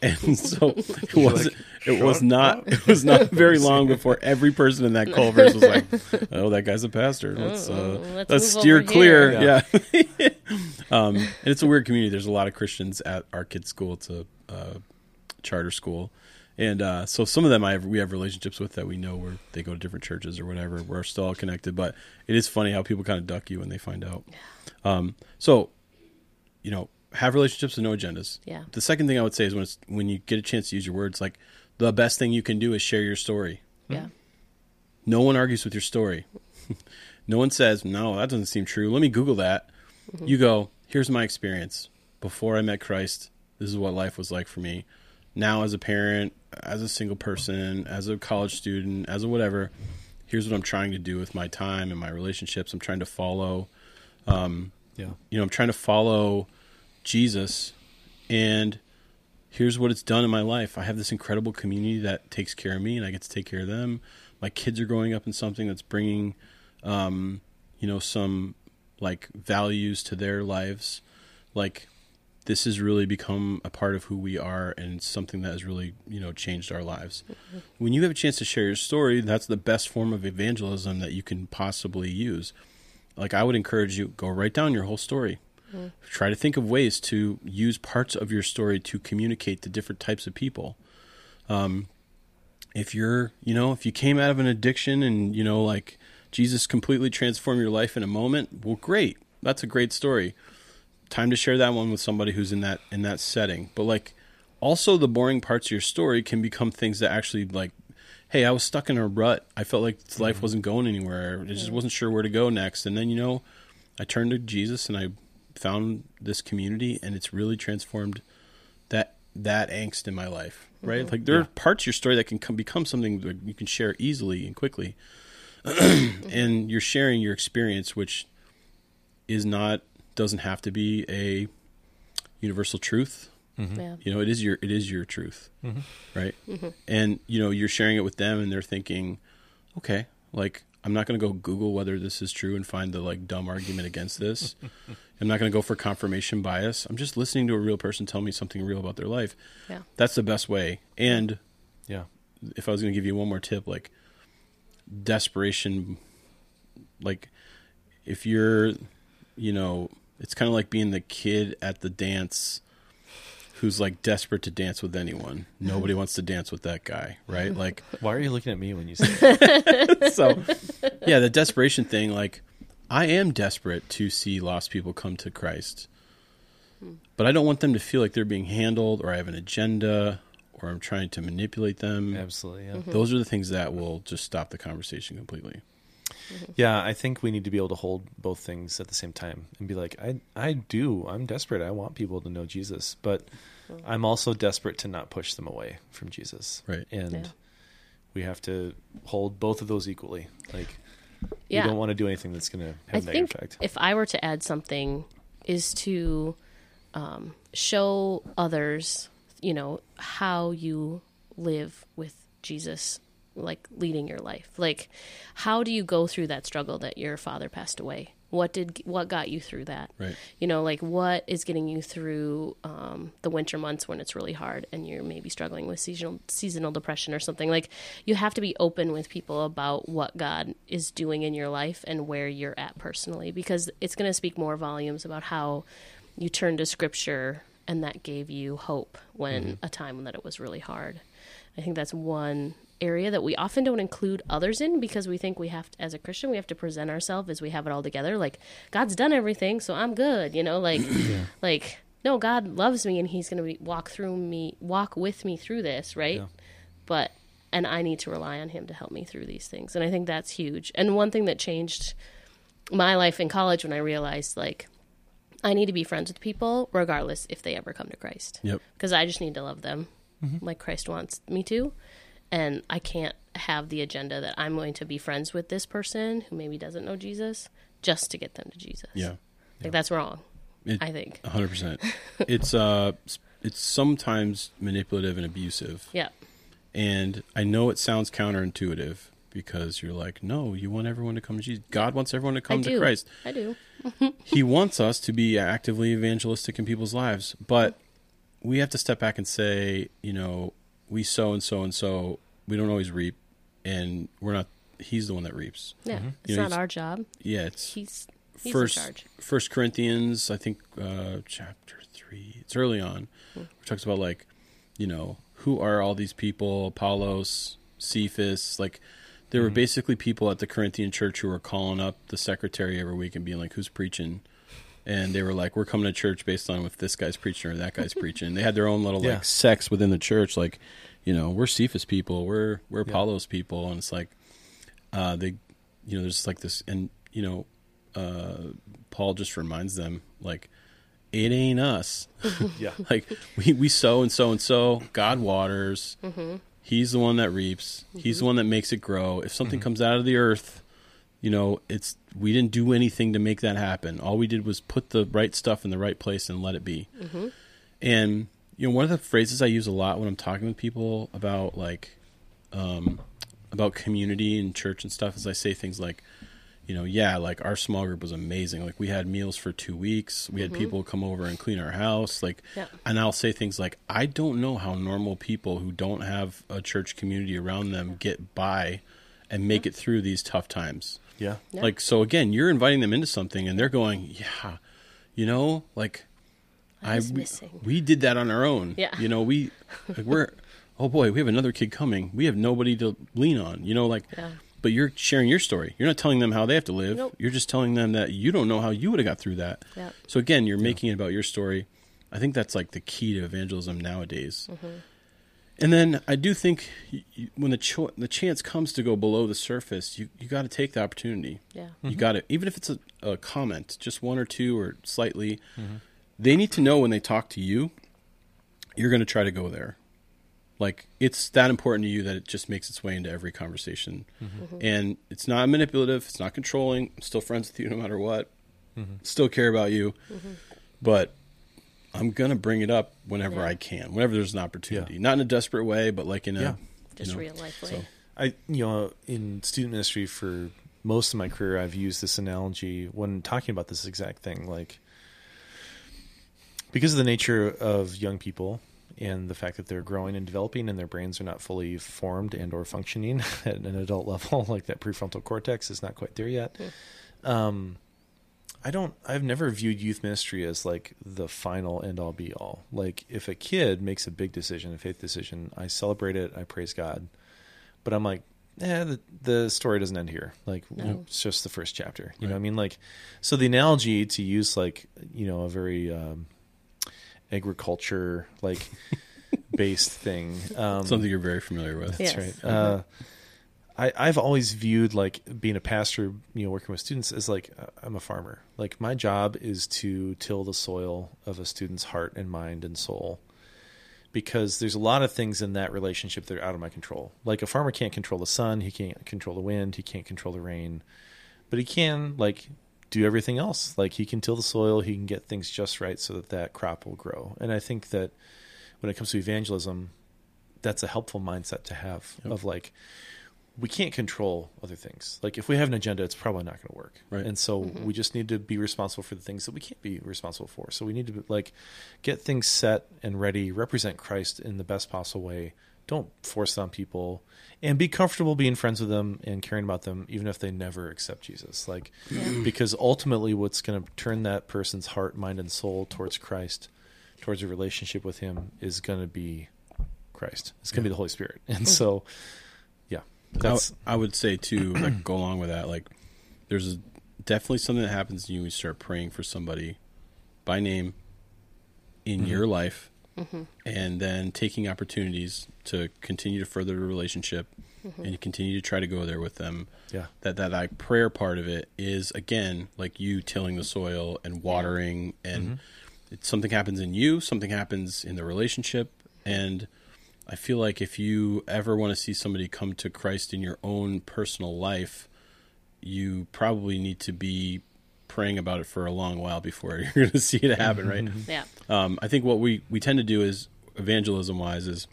And so it was like, it was not up." it was not very long before every person in that Culver's was like, "Oh, that guy's a pastor. Let's uh, Oh, let's let's steer clear." here. Yeah. um, and it's a weird community. There's a lot of Christians at our kids' school. It's a uh, charter school, and uh, so some of them I have, we have relationships with that we know where they go to different churches or whatever. We're still all connected, but it is funny how people kind of duck you when they find out. Um, so, you know, have relationships with no agendas. Yeah. The second thing I would say is when it's, when you get a chance to use your words, like the best thing you can do is share your story. yeah. No one argues with your story. no one says, no, that doesn't seem true. Let me Google that. Mm-hmm. You go, here's my experience. Before I met Christ, this is what life was like for me. Now, as a parent, as a single person, as a college student, as a whatever, here's what I'm trying to do with my time and my relationships. I'm trying to follow, um, Yeah. you know, I'm trying to follow Jesus and here's what it's done in my life. I have this incredible community that takes care of me and I get to take care of them. My kids are growing up in something that's bringing um, you know, some like values to their lives. Like this has really become a part of who we are and something that has really, you know, changed our lives. When you have a chance to share your story, that's the best form of evangelism that you can possibly use. Like I would encourage you go write down your whole story. Try to think of ways to use parts of your story to communicate to different types of people. Um, if you're, you know, if you came out of an addiction and, you know, like Jesus completely transformed your life in a moment, well, great. That's a great story. Time to share that one with somebody who's in that in that setting. But like also the boring parts of your story can become things that actually like hey, I was stuck in a rut. I felt like life wasn't going anywhere. I just wasn't sure where to go next. And then, you know, I turned to Jesus and I found this community and it's really transformed that that angst in my life right? Mm-hmm. Like there are parts of your story that can come, become something that you can share easily and quickly. And you're sharing your experience which is not doesn't have to be a universal truth. Mm-hmm. Yeah. you know it is your it is your truth mm-hmm. right? And you know you're sharing it with them and they're thinking okay like i'm not going to go google whether this is true and find the like dumb argument against this i'm not going to go for confirmation bias i'm just listening to a real person tell me something real about their life Yeah. that's the best way and Yeah. if i was going to give you one more tip like desperation like if you're you know it's kind of like being the kid at the dance who's like desperate to dance with anyone mm-hmm. nobody wants to dance with that guy right like Why are you looking at me when you say that? so yeah the desperation thing like i am desperate to see lost people come to christ but i don't want them to feel like they're being handled or i have an agenda or i'm trying to manipulate them Absolutely. Yeah. Mm-hmm. those are the things that will just stop the conversation completely mm-hmm. Yeah, I think we need to be able to hold both things at the same time and be like, I I do. I'm desperate. I want people to know Jesus, but mm-hmm. I'm also desperate to not push them away from Jesus. Right. And Yeah. we have to hold both of those equally. Like Yeah. we don't want to do anything that's going to I have a think negative effect. if I were to add something, is to um, show others, you know, how you live with Jesus like leading your life like how do you go through that struggle that your father passed away what did what got you through that? Right. you know like what is getting you through um, the winter months when it's really hard and you're maybe struggling with seasonal seasonal depression or something? Like you have to be open with people about what god is doing in your life and where you're at personally because it's going to speak more volumes about how you turned to scripture and that gave you hope when a time that it was really hard. I think that's one area that we often don't include others in because we think we have to, as a christian we have to present ourselves as we have it all together. Like god's done everything so i'm good you know? Like like no god loves me and he's going to be walk through me walk with me through this right? Yeah. but and i need to rely on him to help me through these things and i think that's huge. And one thing that changed my life in college when i realized like i need to be friends with people regardless if they ever come to christ. Yep. because I just need to love them mm-hmm. like Christ wants me to. And I can't have the agenda that I'm going to be friends with this person who maybe doesn't know Jesus just to get them to Jesus. Yeah. Like that's wrong. It- I think. hundred percent. It's uh, it's sometimes manipulative and abusive, Yeah. and I know it sounds counterintuitive because you're like, no, you want everyone to come to Jesus. God wants everyone to come I to do. Christ. I do. He wants us to be actively evangelistic in people's lives, but we have to step back and say, you know, we sow and sow and sow. We don't always reap, and we're not. He's the one that reaps. Yeah. You It's know, not our job. Yeah, it's He's he's first in charge. First Corinthians, I think, uh, chapter three. It's early on. Hmm. It talks about like, you know, who are all these people? Apollos, Cephas, like. There were basically people at the Corinthian church who were calling up the secretary every week and being like, "Who's preaching?" And they were like, "We're coming to church based on if this guy's preaching or that guy's preaching." They had their own little Yeah. like sects within the church, like, you know, we're Cephas people, we're we're Yeah. People, and it's like, uh, they, you know, there's like this, and you know, uh, Paul just reminds them like, it ain't us. Yeah. like we we sow and sow and sow. God waters. Mm-hmm. He's the one that reaps. He's the one that makes it grow. If something Mm-hmm. comes out of the earth, you know, it's we didn't do anything to make that happen. All we did was put the right stuff in the right place and let it be. Mm-hmm. And you know, one of the phrases I use a lot when I'm talking with people about like um, about community and church and stuff is I say things like, you know, yeah, like our small group was amazing. Like we had meals for two weeks. We had people come over and clean our house. Like, Yeah. and I'll say things like, I don't know how normal people who don't have a church community around them get by and make it through these tough times. Yeah. Yeah. Like, so again, you're inviting them into something and they're going, yeah, you know, like I was we, missing. we did that on our own. Yeah. You know, we, like, we're, oh boy, we have another kid coming. We have nobody to lean on, you know, like, Yeah. but you're sharing your story. You're not telling them how they have to live. Nope. You're just telling them that you don't know how you would have got through that. Yeah. So again, you're making it about your story. I think that's like the key to evangelism nowadays. Mm-hmm. And then I do think y y when the cho- the chance comes to go below the surface, you you got to take the opportunity. Yeah. You got to even if it's a, a comment, just one or two or slightly. Mm-hmm. They need to know when they talk to you, you're going to try to go there. Like it's that important to you that it just makes its way into every conversation, Mm-hmm. and it's not manipulative. It's not controlling. I'm still friends with you no matter what. Mm-hmm. Still care about you, but I'm gonna bring it up whenever Yeah. I can, whenever there's an opportunity. Not in a desperate way, but like in a Yeah. Just you know, real life way. so- I you know in student ministry for most of my career I've used this analogy when talking about this exact thing like because of the nature of young people and the fact that they're growing and developing and their brains are not fully formed and or functioning at an adult level like that prefrontal cortex is not quite there yet um I don't I've never viewed youth ministry as like the final end all be all. Like if a kid makes a big decision, a faith decision, I celebrate it, I praise God. But I'm like, eh, the, the story doesn't end here. Like No. it's just the first chapter. You know Right. what I mean? Like so the analogy to use like, you know, a very um agriculture like based thing. Um something you're very familiar with. That's Yes. right. Uh, I, I've always viewed like being a pastor, you know, working with students as like uh, I'm a farmer. Like my job is to till the soil of a student's heart and mind and soul, because there's a lot of things in that relationship that are out of my control. Like a farmer can't control the sun, he can't control the wind, he can't control the rain, but he can like do everything else. Like he can till the soil, he can get things just right so that that crop will grow. And I think that when it comes to evangelism, that's a helpful mindset to have Yep. of like we can't control other things. Like if we have an agenda, it's probably not going to work. Right. And so mm-hmm. we just need to be responsible for the things that we can't be responsible for. So we need to like get things set and ready, represent Christ in the best possible way. Don't force on people, and be comfortable being friends with them and caring about them, even if they never accept Jesus. Like because ultimately, what's going to turn that person's heart, mind, and soul towards Christ, towards a relationship with Him, is going to be Christ. It's going to be the Holy Spirit. And mm-hmm. so, yeah, that's I, I would say too, like go along with that. Like, there's definitely something that happens to you when you start praying for somebody by name in mm-hmm. your life, mm-hmm. and then taking opportunities to continue to further the relationship mm-hmm. and continue to try to go there with them. yeah. That that like prayer part of it is again like you tilling the soil and watering, and it, something happens in you, something happens in the relationship, and I feel like if you ever want to see somebody come to Christ in your own personal life, you probably need to be praying about it for a long while before you're going to see it happen, right? Yeah. Um, I think what we, we tend to do is evangelism wise is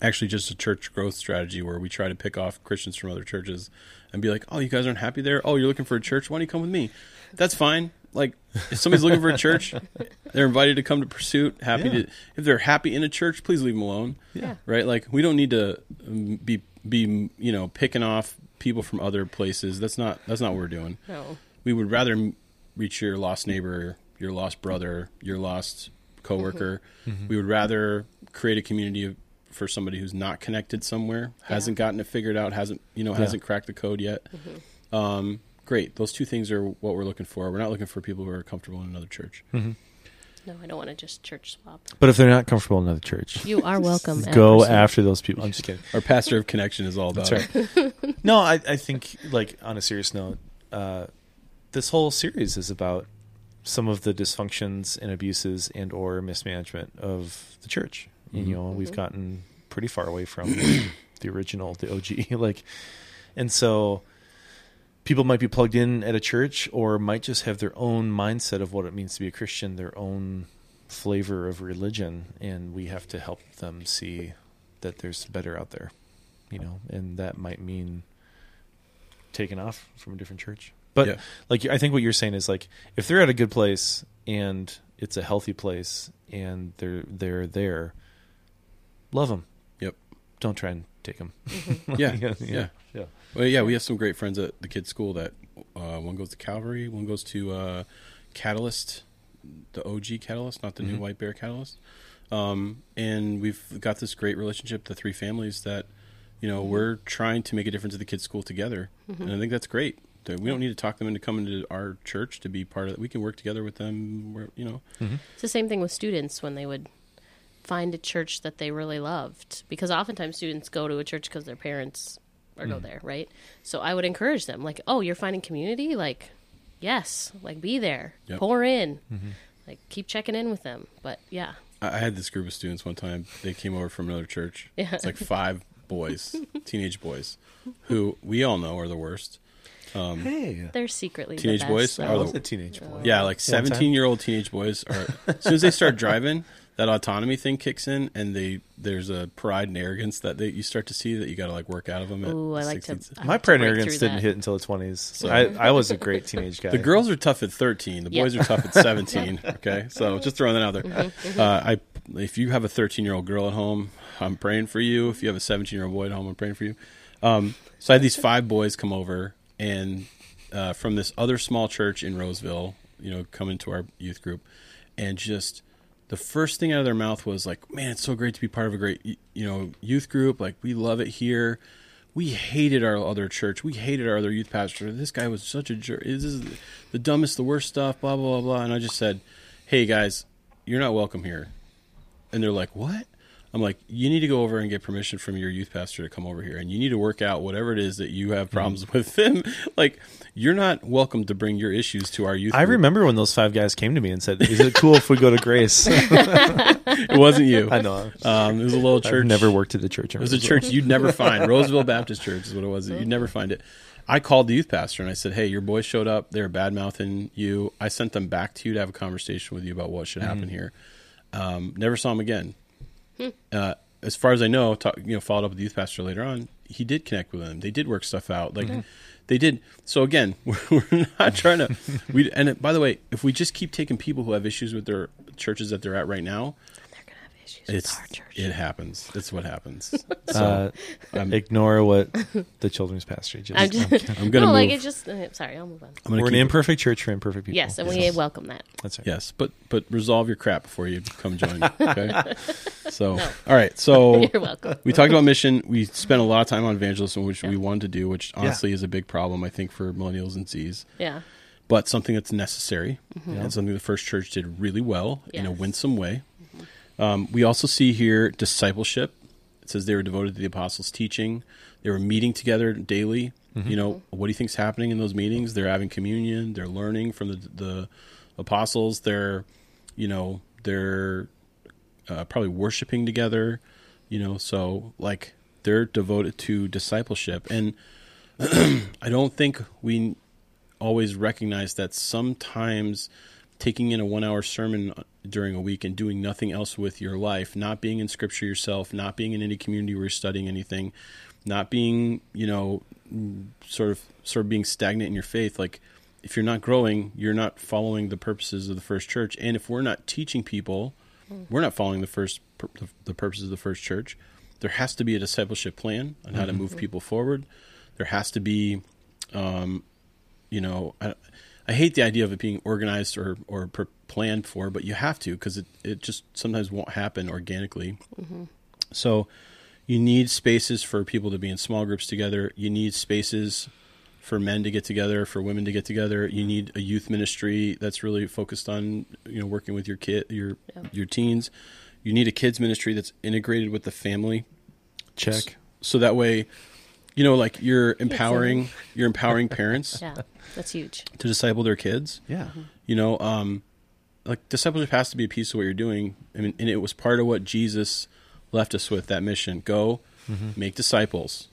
actually just a church growth strategy where we try to pick off Christians from other churches and be like, oh, you guys aren't happy there? Oh, you're looking for a church? Why don't you come with me? That's fine. Like, if somebody's looking for a church, they're invited to come to Pursuit. Happy Yeah. to, if they're happy in a church, please leave them alone. Yeah. Right? Like, we don't need to um, be, be, you know, picking off people from other places. That's not, that's not what we're doing No. we would rather reach your lost neighbor, your lost brother, your lost coworker. We would rather create a community of, for somebody who's not connected somewhere, hasn't gotten it figured out, hasn't you know hasn't cracked the code yet. Um, great, those two things are what we're looking for. We're not looking for people who are comfortable in another church. Mm-hmm. No, I don't want to just church swap. But if they're not comfortable in another church, You are welcome. go Pursuit. after those people. I'm just kidding. Our pastor of connection is all about That's it. no, I, I think like on a serious note, uh, this whole series is about some of the dysfunctions and abuses and or mismanagement of the church. And, you mm-hmm. know, we've mm-hmm. gotten pretty far away from the original, the OG. like, and so people might be plugged in at a church or might just have their own mindset of what it means to be a Christian, their own flavor of religion, and we have to help them see that there's better out there, you know, and that might mean taking off from a different church. But Yeah. like I think what you're saying is like if they're at a good place and it's a healthy place and they're they're there, love them. Yep. Don't try and take them. Yeah. yeah, yeah. yeah. Well, yeah, we have some great friends at the kids' school. That uh, one goes to Calvary, one goes to uh, Catalyst, the OG Catalyst, not the new White Bear Catalyst. Um, and we've got this great relationship. The three families that, you know, we're trying to make a difference at the kids' school together, and I think that's great. We don't need to talk them into coming to our church to be part of it. We can work together with them. Where you know, It's the same thing with students when they would find a church that they really loved. Because oftentimes students go to a church because their parents or go mm-hmm. there, right? So I would encourage them, like, oh, you're finding community? Like, yes, like be there, Yep. pour in, mm-hmm. like keep checking in with them. But yeah, I I had this group of students one time. They came over from another church. Yeah. It's like five boys, teenage boys, who we all know are the worst. Um, hey, they're secretly Teenage the boys best, are I was a teenage boy. Yeah, like seventeen year old teenage boys are. As soon as they start driving, that autonomy thing kicks in, and they there's a pride and arrogance that they, you start to see that you got to like work out of them. At Ooh, I like 16. to. I My have to pride and arrogance didn't that. hit until the twenties. I, I was a great teenage guy. The girls are tough at thirteen. The Yeah. boys are tough at seventeen. Okay, so just throwing that out there. Mm-hmm, Uh, I if you have a thirteen year old girl at home, I'm praying for you. If you have a seventeen year old boy at home, I'm praying for you. Um, so I had these five boys come over and uh, from this other small church in Roseville, you know, come into our youth group, and just the first thing out of their mouth was like, "Man, it's so great to be part of a great, you know, youth group. Like, we love it here. We hated our other church. We hated our other youth pastor. This guy was such a jerk. This is the dumbest, the worst stuff. Blah blah blah blah." And I just said, "Hey guys, you're not welcome here." And they're like, "What?" I'm like, you need to go over and get permission from your youth pastor to come over here, and you need to work out whatever it is that you have problems with them. like, you're not welcome to bring your issues to our youth. I group. remember when those five guys came to me and said, "Is it cool if we go to Grace?" it wasn't you. I know. Um, it was a little I've church. never worked at the church. It was a church you'd never find. Roseville Baptist Church is what it was. You'd never find it. I called the youth pastor and I said, "Hey, your boys showed up. They're bad mouthing you. I sent them back to you to have a conversation with you about what should happen here. Um, never saw them again. Uh, as far as I know, talk, you know, followed up with the youth pastor later on. he did connect with them. They did work stuff out. Like they did. So again, we're, we're not trying to. We and by the way, if we just keep taking people who have issues with their churches that they're at right now, They're gonna have issues it's with our church. it happens. It's what happens. So Uh, I'm, ignore what the children's pastor just. I'm just. I'm gonna no, like move. it just. Sorry, I'll move on. I'm We're an keep- imperfect church for imperfect people. Yes, and we welcome that. That's right. Yes, but but resolve your crap before you come join. Okay. So all right. So You're welcome. we talked about mission. We spent a lot of time on evangelism, which we wanted to do, which honestly is a big problem, I think, for millennials and Z's. Yeah. But something that's necessary and something the first church did really well in a winsome way. Um, we also see here discipleship. It says they were devoted to the apostles' teaching. They were meeting together daily. You know, what do you think's happening in those meetings? They're having communion. They're learning from the the apostles. They're, you know, they're uh, probably worshiping together. You know, so like they're devoted to discipleship, and I don't think we always recognize that sometimes taking in a one hour sermon during a week and doing nothing else with your life, not being in scripture yourself, not being in any community where you're studying anything, not being, you know, sort of sort of being stagnant in your faith, like if you're not growing, you're not following the purposes of the first church. And if we're not teaching people, we're not following the first the purposes of the first church. There has to be a discipleship plan on how to move people forward. There has to be um, you know, I, hate the idea of it being organized or or planned for, but you have to because it it just sometimes won't happen organically. Mm-hmm. So you need spaces for people to be in small groups together. You need spaces for men to get together, for women to get together. You need a youth ministry that's really focused on you know working with your kid, your Yeah. your teens. You need a kids ministry that's integrated with the family Check. so that way you know like you're empowering you're empowering parents Yeah, that's huge. to disciple their kids. Yeah. Mm-hmm. you know um like discipleship has to be a piece of what you're doing I mean, and it was part of what jesus left us with that mission. Go mm-hmm. make disciples.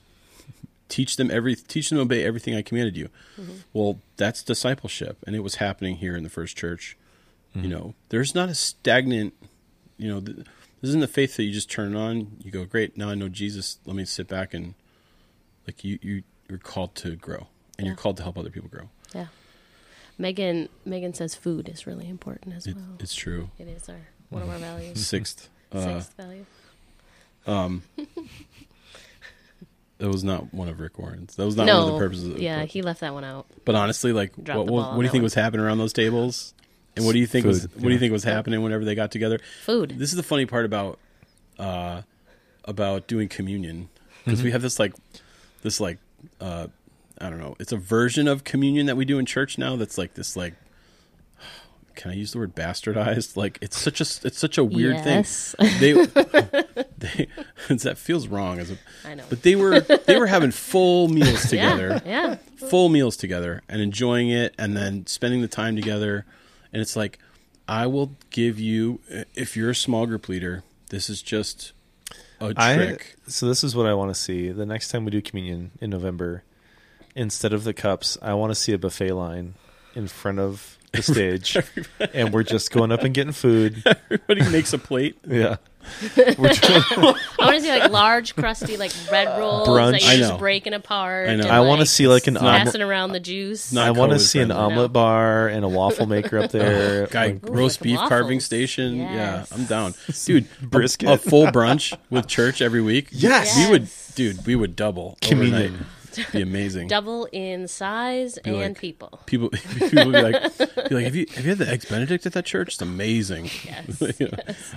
Teach them every teach them to obey everything i commanded you. Mm-hmm. Well that's discipleship and it was happening here in the first church. You know there's not a stagnant you know th- this isn't the faith that you just turn on you go great now i know jesus. Let me sit back and like you you you're called to grow and you're called to help other people grow Yeah. Megan Megan says food is really important as it, well. it's true it is our one of our values. sixth uh, Sixth value. Um, that was not one of Rick Warren's. That was not one of the purposes. Of yeah, but, he left that one out. but honestly, like, Dropped what, what, what do you think one. was happening around those tables? And what do you think was Food, what do you think was happening whenever they got together? Food. This is the funny part about uh, about doing communion because we have this like this like uh, I don't know. It's a version of communion that we do in church now. That's like this like. Can I use the word bastardized? Like it's such a it's such a weird yes. thing. They, they that feels wrong as a I know. but they were they were having full meals together, Yeah. Yeah. full meals together, and enjoying it, and then spending the time together. And it's like, I will give you if you're a small group leader. This is just a I trick. so this is what I want to see the next time we do communion in November. Instead of the cups, I want to see a buffet line in front of the stage, and we're just going up and getting food. Everybody makes a plate. Yeah, we're I want to see like large, crusty, like bread rolls Brunch. that you're I just breaking apart. I know. and, I want to like, see like an passing omelet. around the juice. Not I want to COVID see an friendly. omelet bar and a waffle maker up there. Oh, guy Like, roast like beef waffles. carving station. Yes. Yeah, I'm down, dude. a- Brisket. A, full brunch with church every week. Yes. we would, dude. We would double Communion. overnight. Be amazing. Double in size and like- people. People, people be like, be like, have you have you had the eggs Benedict at that church? It's amazing. Yes. You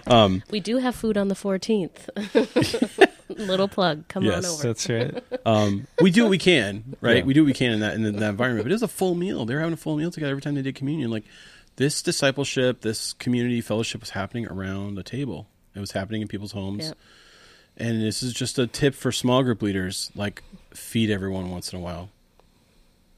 know? We do have food on the 14th. Little plug. Come Yes. on over. That's right. Um, we do what we can, right? Yeah. We do what we can in that in that environment. But it was a full meal. They were having a full meal together every time they did communion. Like this discipleship, this community fellowship was happening around the table. It was happening in people's homes. Yep. And this is just a tip for small group leaders: like feed everyone once in a while.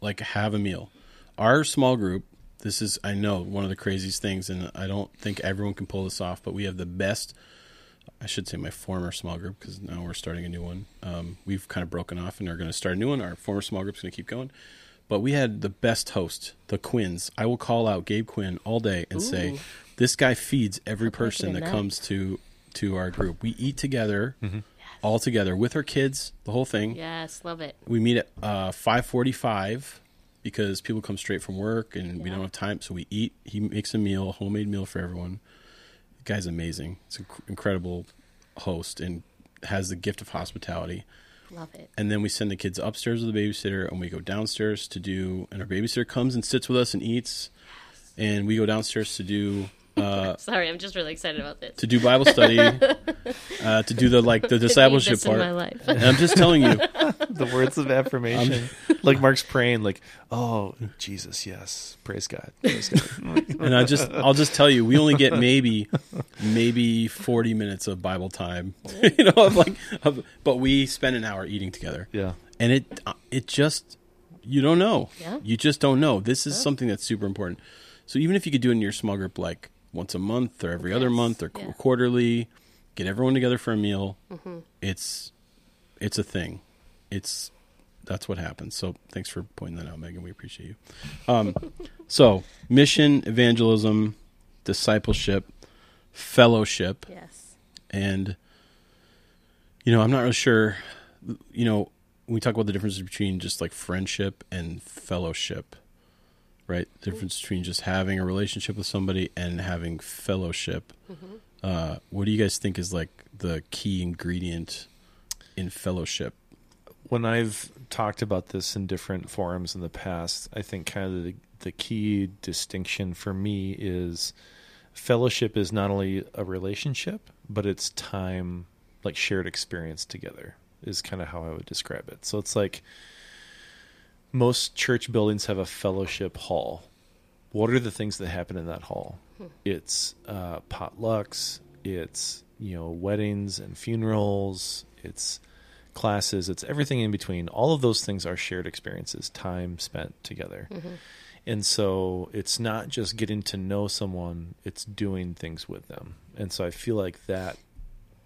Like have a meal. Our small group. This is, I know, one of the craziest things, and I don't think everyone can pull this off. But we have the best I should say my former small group because now we're starting a new one. Um, we've kind of broken off and are going to start a new one. Our former small group's going to keep going. But we had the best host, the Quinns. I will call out Gabe Quinn all day and say, "This guy feeds every person wicked that is that? comes to to our group. We eat together all together with our kids, the whole thing. Yes, love it. We meet at uh, five forty-five because people come straight from work and we don't have time, so we eat. He makes a meal, homemade meal for everyone. The guy's amazing. It's an incredible host and has the gift of hospitality. Love it. And then we send the kids upstairs with the babysitter, and we go downstairs to do. And our babysitter comes and sits with us and eats, and we go downstairs to do uh, Sorry, I'm just really excited about this. to do Bible study, uh, to do the like the Could need discipleship this in my part. life. And I'm just telling you, the words of affirmation. like Mark's praying, like, "Oh, Jesus, yes, praise God, praise God." and I just I'll just tell you, we only get maybe maybe 40 minutes of Bible time, you know, of like, of, but we spend an hour eating together, yeah, and it it just you don't know, Yeah. you just don't know. This is something that's super important. So even if you could do it in your small group, like once a month or every other month or qu- quarterly, get everyone together for a meal. Mm-hmm. It's it's a thing. It's that's what happens. So thanks for pointing that out, Megan. We appreciate you. Um, so mission, evangelism, discipleship, fellowship, yes. and you know, I'm not really sure. You know, when we talk about the difference between just like friendship and fellowship, right? The difference between just having a relationship with somebody and having fellowship. Uh, what do you guys think is like the key ingredient in fellowship? when I've talked about this in different forums in the past, I think kind of the, the key distinction for me is fellowship is not only a relationship, but it's time, like shared experience together, is kind of how I would describe it. So it's like most church buildings have a fellowship hall. What are the things that happen in that hall? It's uh, potlucks, it's, you know, weddings and funerals, it's classes, it's everything in between. All of those things are shared experiences, time spent together. And so it's not just getting to know someone, it's doing things with them. And so I feel like that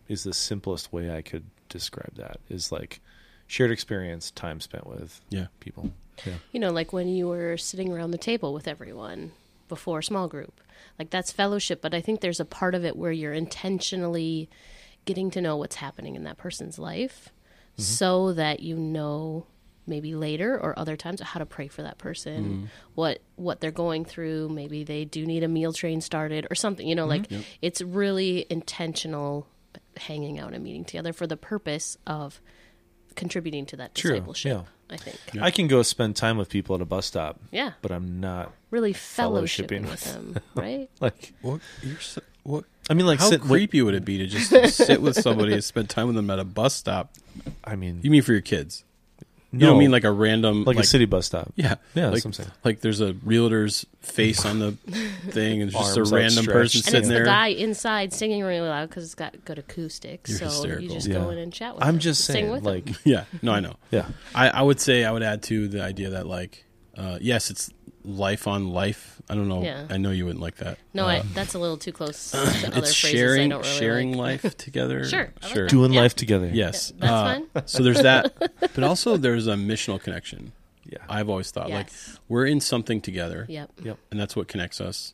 is the simplest way I could describe that is like shared experience, time spent with Yeah. people. Yeah. You know, like when you were sitting around the table with everyone before small group. Like that's fellowship, but I think there's a part of it where you're intentionally getting to know what's happening in that person's life mm-hmm. so that you know maybe later or other times how to pray for that person mm-hmm. what what they're going through maybe they do need a meal train started or something you know mm-hmm. like it's really intentional hanging out and meeting together for the purpose of contributing to that True, discipleship i think I can go spend time with people at a bus stop, yeah but I'm not really Fellowshipping fellowshipping with with- them, right? like What? You're so, what? I mean like How sit, wait, creepy would it be to just sit with somebody and spend time with them at a bus stop? I mean You mean for your kids? You no, don't mean like a random like, a city bus stop. Yeah, Yeah, like, that's what I'm saying. Like there's a realtor's face on the thing, and it's just Arms a random outstretched. person And sitting it's there. the guy inside singing really loud because it's got good acoustics. You're so hysterical. you just Yeah. go in and chat with I'm them. just Sing saying with them. like Yeah, no, I know. yeah. I, I would say I would add to the idea that like, uh, yes, it's life on life. I don't know. Yeah. I know you wouldn't like that. No, Uh, I, that's a little too close to other it's phrases sharing I don't really sharing like. life together. Sure, I like sure. Doing Yeah. life together. Yes, That's Uh, fine. So there's that, but also there's a missional connection. Yeah. I've always thought like we're in something together. Yep. Yep. and that's what connects us.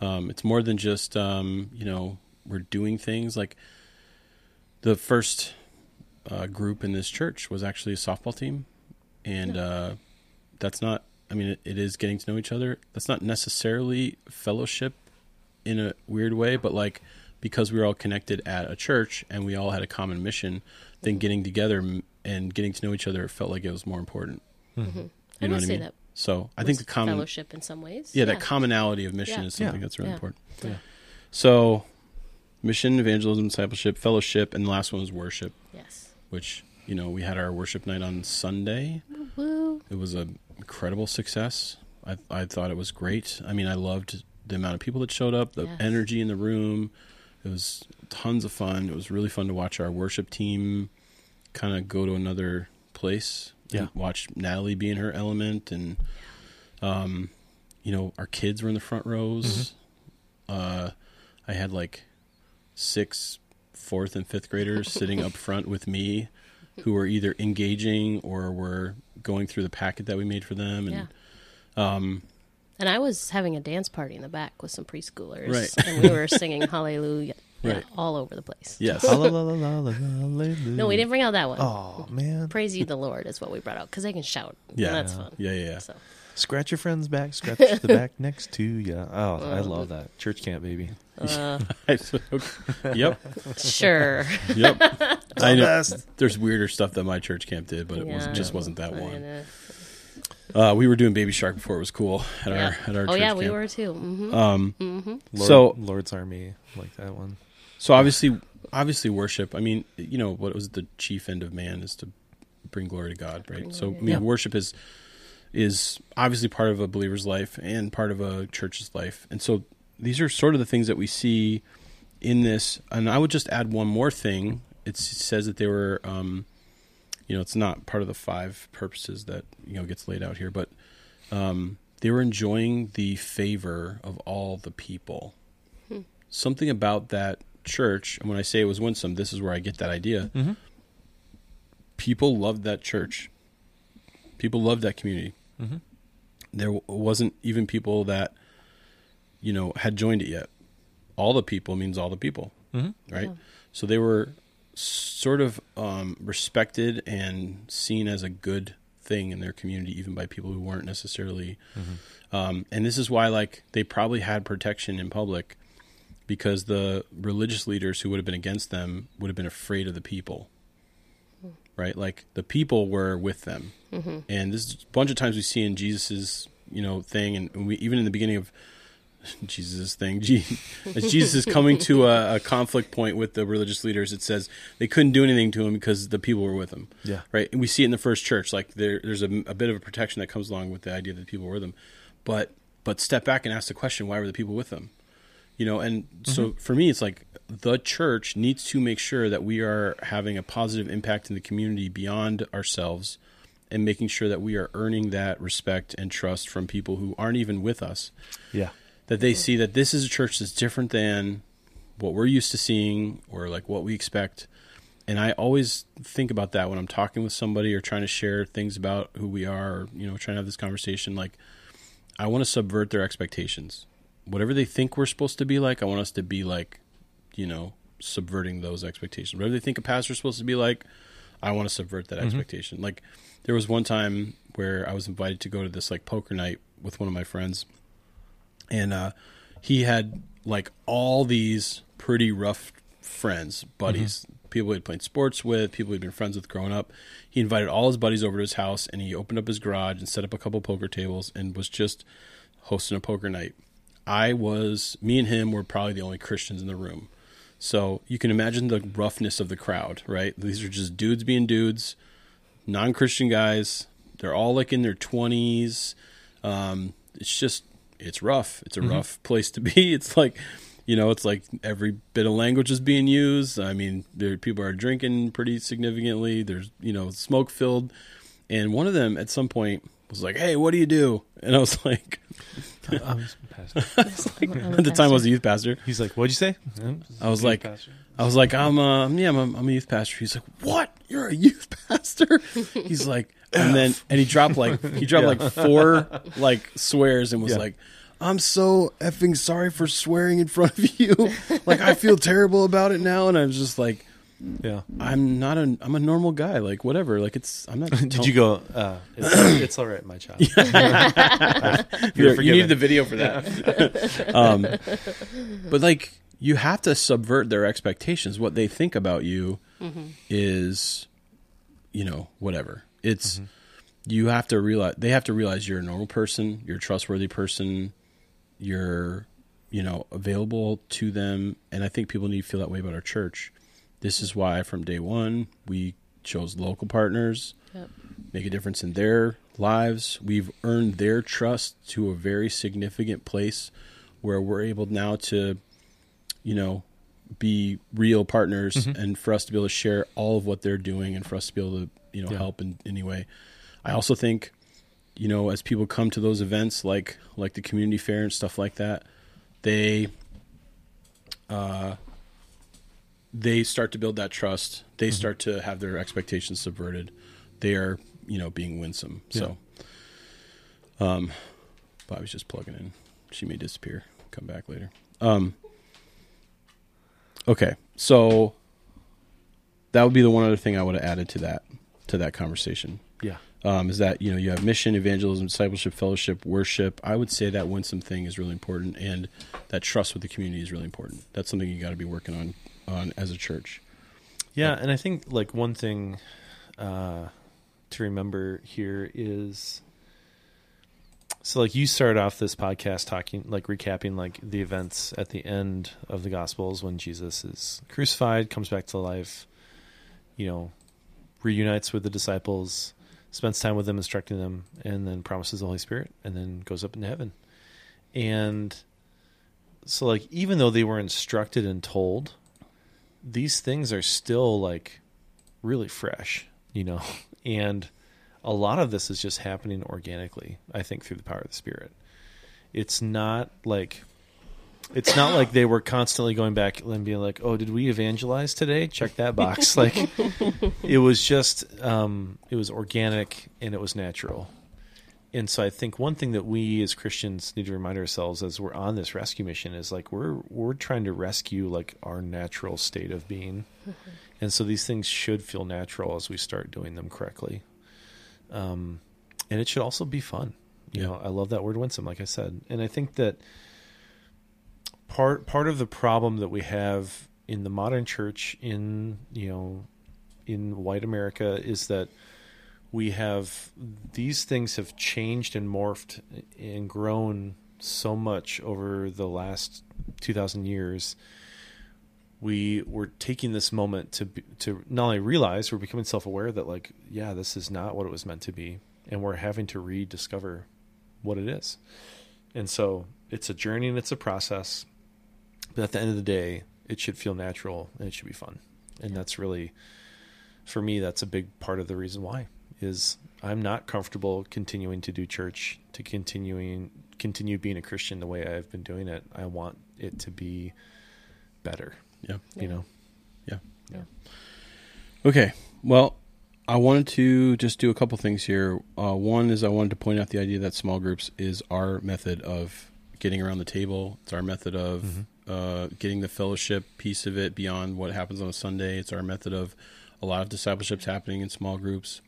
Um, it's more than just um, you know we're doing things like the first uh, group in this church was actually a softball team, and uh, that's not. I mean, it, it is getting to know each other. That's not necessarily fellowship in a weird way, but like because we were all connected at a church and we all had a common mission, then getting together and getting to know each other felt like it was more important. Hmm. Mm-hmm. I You would know what I say mean? that. So I think the common fellowship in some ways. yeah, that commonality of mission Yeah. is something Yeah. that's really Yeah. important. Yeah. So, mission, evangelism, discipleship, fellowship, and the last one was worship, Yes. which you know we had our worship night on Sunday. Woo. It was an incredible success. I I thought it was great. I mean, I loved the amount of people that showed up, the Yes. energy in the room. It was tons of fun. It was really fun to watch our worship team kind of go to another place. Yeah. and watch Natalie be in her element, and um, you know, our kids were in the front rows. Uh, I had like six fourth and fifth graders sitting up front with me who were either engaging or were going through the packet that we made for them and Yeah. um And I was having a dance party in the back with some preschoolers, Right. and we were singing Hallelujah, Yeah, Right. all over the place. Yes. No, we didn't bring out that one. Oh man! Praise ye the Lord is what we brought out because they can shout. Yeah. and that's fun. Yeah, yeah, yeah. So Scratch your friend's back. Scratch the back next to you. Oh, I love that church camp, baby. uh, yep. sure. Yep. I know. There's weirder stuff that my church camp did, but it was Yeah. just wasn't that I one. know. Uh, we were doing Baby Shark before it was cool at Yeah. our at our oh church yeah, we were too. hmm Um, Lord, So- Lord's Army, like that one. so obviously, obviously, worship. I mean, you know, what was the chief end of man is to bring glory to God, right? So, I mean, Yeah. worship is is obviously part of a believer's life and part of a church's life, and so these are sort of the things that we see in this. And I would just add one more thing. It says that they were, um, you know, it's not part of the five purposes that you know gets laid out here, but um, they were enjoying the favor of all the people. Something about that church, and when I say it was winsome, this is where I get that idea. Mm-hmm. People loved that church. People loved that community. Mm-hmm. There wasn't even people that, you know, had joined it yet. All the people means all the people, Mm-hmm. right? Yeah. So they were sort of um, respected and seen as a good thing in their community, even by people who weren't necessarily. Um, and this is why, like, they probably had protection in public because the religious leaders who would have been against them would have been afraid of the people. Right, like the people were with them, mm-hmm. and this is a bunch of times we see in Jesus's, you know, thing, and we even in the beginning of Jesus' thing. Je- As Jesus is coming to a, a conflict point with the religious leaders, it says they couldn't do anything to him because the people were with him. Yeah. Right. And we see it in the first church. Like there, there's a, a bit of a protection that comes along with the idea that the people were with him. But but step back and ask the question: Why were the people with them? You know. And so mm-hmm. for me, it's like the church needs to make sure that we are having a positive impact in the community beyond ourselves. And making sure that we are earning that respect and trust from people who aren't even with us Yeah. that they mm-hmm. see that this is a church that's different than what we're used to seeing or like what we expect. And I always think about that when I'm talking with somebody or trying to share things about who we are or, you know, trying to have this conversation. Like, I want to subvert their expectations. Whatever they think we're supposed to be like, I want us to be like, you know, subverting those expectations. Whatever they think a pastor's supposed to be like, I want to subvert that expectation. Like, there was one time where I was invited to go to this like poker night with one of my friends and uh, he had like all these pretty rough friends, buddies, people he'd played sports with, people he'd been friends with growing up. He invited all his buddies over to his house, and he opened up his garage and set up a couple poker tables and was just hosting a poker night. I was, me and him were probably the only Christians in the room. So you can imagine the roughness of the crowd, right? These are just dudes being dudes, non Christian guys. They're all like in their 20s. Um, it's just, it's rough. It's a rough place to be. It's like, you know, it's like every bit of language is being used. I mean, there people are drinking pretty significantly. There's, you know, smoke filled. And one of them at some point was like, "Hey, what do you do?" And I was like, I was pastor. at the time I was a youth pastor. He's like, "What'd you say?" I was like, I was like, I'm, uh, yeah, I'm, a- I'm a youth pastor. He's like, what? You're a youth pastor? He's like, and then, and he dropped like, he dropped like four like swears and was Yeah. like, I'm so effing sorry for swearing in front of you. like, I feel terrible about it now. And I was just like, "Yeah." I'm not a, I'm a normal guy. Like, whatever. Like, it's, I'm not. Did you go? Uh, it's, it's all right, my child. You're you need the video for that. um, but like, you have to subvert their expectations. What they think about you is, you know, whatever. It's you have to realize they have to realize you're a normal person, you're a trustworthy person, you're, you know, available to them, and I think people need to feel that way about our church. This is why from day one we chose local partners Yep. make a difference in their lives. We've earned their trust to a very significant place where we're able now to, you know, be real partners and for us to be able to share all of what they're doing and for us to be able to, you know, Yeah. help in any way. I also think, you know, as people come to those events like like the community fair and stuff like that, they uh they start to build that trust. They start to have their expectations subverted. They are, you know, being winsome. So, um, Bobbie's just plugging in. She may disappear. Come back later. Um, Okay, so that would be the one other thing I would have added to that to that conversation. Yeah. Um, is that you know you have mission, evangelism, discipleship, fellowship, worship. I would say that winsome thing is really important, and that trust with the community is really important. That's something you got to be working on on as a church. Yeah, and I think like one thing uh, to remember here is so like you started off this podcast talking like recapping like the events at the end of the gospels when Jesus is crucified, comes back to life, you know, reunites with the disciples, spends time with them instructing them and then promises the Holy Spirit and then goes up into heaven. And so like even though they were instructed and told these things are still like really fresh, you know, and a lot of this is just happening organically, I think, through the power of the Spirit. It's not like it's not like they were constantly going back and being like, "Oh, did we evangelize today? Check that box." like it was just um, it was organic and it was natural. And so I think one thing that we as Christians need to remind ourselves as we're on this rescue mission is like we're we're trying to rescue like our natural state of being. And so these things should feel natural as we start doing them correctly. Um, and it should also be fun. You Yeah. know, I love that word winsome, like I said. And I think that part part of the problem that we have in the modern church in you know in white America is that we have these things have changed and morphed and grown so much over the last 2000 years. We were taking this moment to to not only realize we're becoming self-aware that like yeah this is not what it was meant to be and we're having to rediscover what it is. And so it's a journey and it's a process but at the end of the day it should feel natural and it should be fun. And that's really for me that's a big part of the reason why is i'm not comfortable continuing to do church to continuing continue being a christian the way i've been doing it i want it to be better Yeah. you know Yeah. Yeah. Okay. Well, I wanted to just do a couple things here. Uh, one is I wanted to point out the idea that small groups is our method of getting around the table. It's our method of uh, getting the fellowship piece of it beyond what happens on a Sunday. It's our method of a lot of discipleships happening in small groups.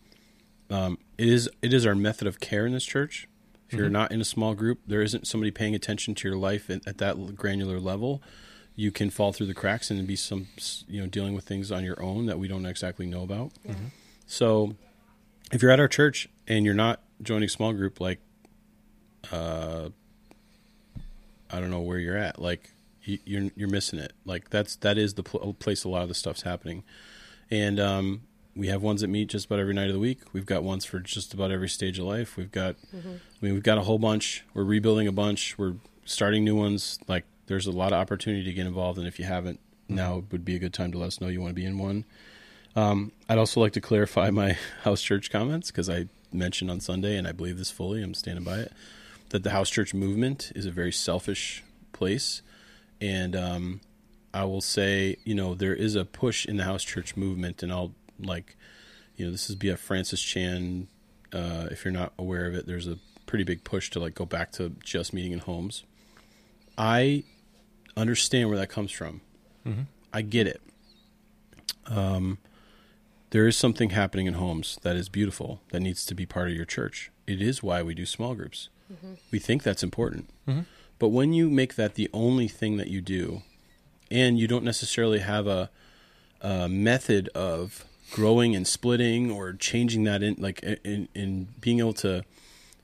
Um, it is it is our method of care in this church. If you're not in a small group, there isn't somebody paying attention to your life at, at that granular level. You can fall through the cracks and be some, you know, dealing with things on your own that we don't exactly know about. So, if you're at our church and you're not joining small group, like, uh, I don't know where you're at. Like, you, you're you're missing it. Like that's that is the pl- place a lot of the stuff's happening, and um, we have ones that meet just about every night of the week. We've got ones for just about every stage of life. We've got, I mean, we've got a whole bunch. We're rebuilding a bunch. We're starting new ones. Like, there's a lot of opportunity to get involved, and if you haven't, now would be a good time to let us know you want to be in one. Um, I'd also like to clarify my house church comments because I mentioned on Sunday, and I believe this fully. I'm standing by it. That the house church movement is a very selfish place, and um, I will say, you know, there is a push in the house church movement, and I'll like, you know, this is BF Francis Chan. Uh, if you're not aware of it, there's a pretty big push to like go back to just meeting in homes. I understand where that comes from. I get it. Um, there is something happening in homes that is beautiful that needs to be part of your church. It is why we do small groups. We think that's important. But when you make that the only thing that you do, and you don't necessarily have a, a method of growing and splitting or changing that in, like in, in being able to,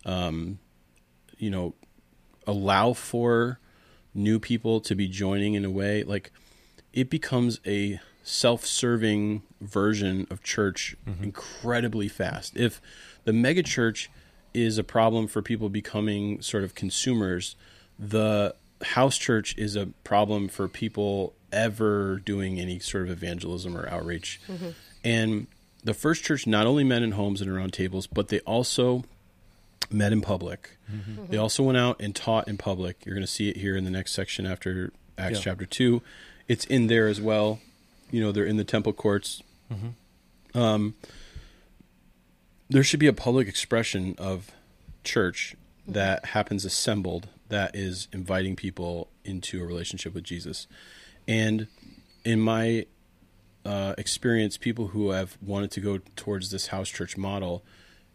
um, you know, allow for new people to be joining in a way, like it becomes a self-serving version of church incredibly fast. If the megachurch is a problem for people becoming sort of consumers, the house church is a problem for people ever doing any sort of evangelism or outreach. And the first church not only met in homes and around tables, but they also met in public. Mm-hmm. They also went out and taught in public. You're going to see it here in the next section after Acts Yeah. chapter 2. It's in there as well. You know, they're in the temple courts. Mm-hmm. Um, there should be a public expression of church mm-hmm. that happens assembled that is inviting people into a relationship with Jesus. And in my uh, experience, people who have wanted to go towards this house church model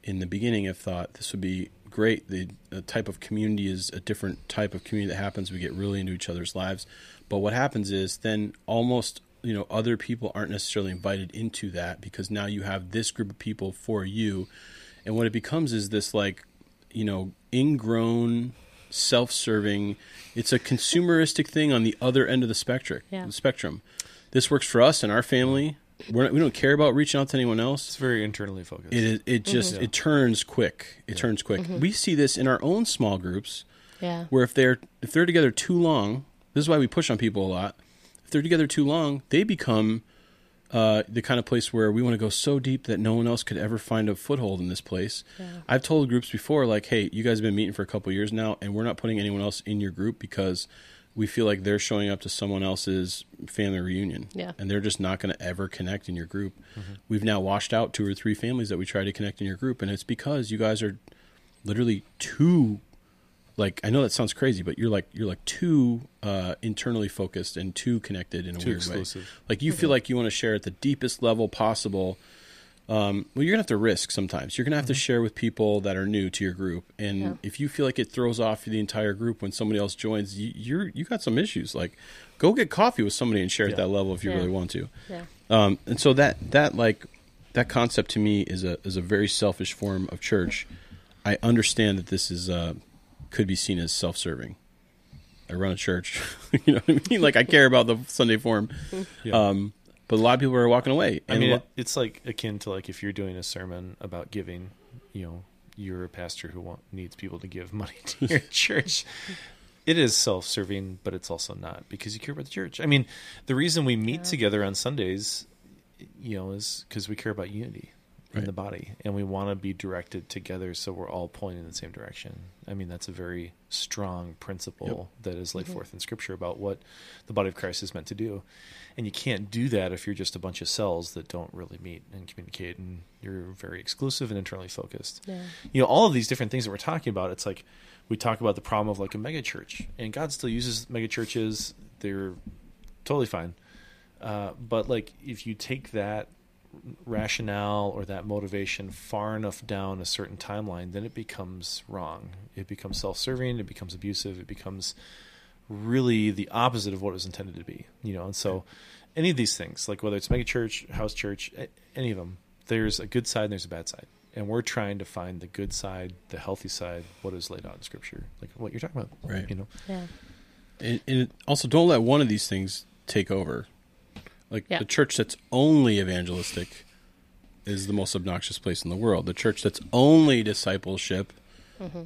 in the beginning have thought this would be great. The, the type of community is a different type of community that happens. We get really into each other's lives. But what happens is then almost you know other people aren't necessarily invited into that because now you have this group of people for you and what it becomes is this like you know ingrown self-serving it's a consumeristic thing on the other end of the spectrum Yeah. the spectrum this works for us and our family We're not, we don't care about reaching out to anyone else It's very internally focused. it is it just Mhm. it turns quick it turns quick we see this in our own small groups Yeah. where if they're if they're together too long, this is why we push on people a lot. If they're together too long, they become uh, the kind of place where we want to go so deep that no one else could ever find a foothold in this place. Yeah. I've told groups before, like, hey, you guys have been meeting for a couple years now, and we're not putting anyone else in your group because we feel like they're showing up to someone else's family reunion, Yeah. and they're just not going to ever connect in your group. We've now washed out two or three families that we try to connect in your group, and it's because you guys are literally too like I know that sounds crazy, but you're like you're like too uh, internally focused and too connected in a Too weird exclusive. way. Like you feel like you want to share at the deepest level possible. Um, well, you're gonna have to risk sometimes. You're gonna have to share with people that are new to your group, and Yeah. if you feel like it throws off the entire group when somebody else joins, you, you're you got some issues. Like, go get coffee with somebody and share at that level if you Yeah. really want to. Yeah. Um, and so that that like that concept to me is a is a very selfish form of church. I understand that this is uh, could be seen as self serving. I run a church, you know what I mean. Like I care about the Sunday form, Yeah. um, but a lot of people are walking away. I And mean, lo- it's like akin to like if you're doing a sermon about giving, you know, you're a pastor who want, needs people to give money to your church. It is self-serving, but it's also not because you care about the church. I mean, the reason we meet Yeah. together on Sundays, you know, is because we care about unity in the body, and we want to be directed together, so we're all pointing in the same direction. I mean, that's a very strong principle that is laid forth in Scripture about what the body of Christ is meant to do. And you can't do that if you're just a bunch of cells that don't really meet and communicate, and you're very exclusive and internally focused. Yeah. You know, all of these different things that we're talking about. It's like we talk about the problem of like a mega church, and God still uses mega churches. They're totally fine. Uh, but like if you take that rationale or that motivation far enough down a certain timeline, then it becomes wrong. It becomes self-serving. It becomes abusive. It becomes really the opposite of what it was intended to be. You know, and so any of these things, like whether it's mega church, house church, any of them, there's a good side and there's a bad side, and we're trying to find the good side, the healthy side, what is laid out in Scripture, like what you're talking about, Right. You know, Yeah. and, and also don't let one of these things take over. Like Yeah. the church that's only evangelistic is the most obnoxious place in the world. The church that's only discipleship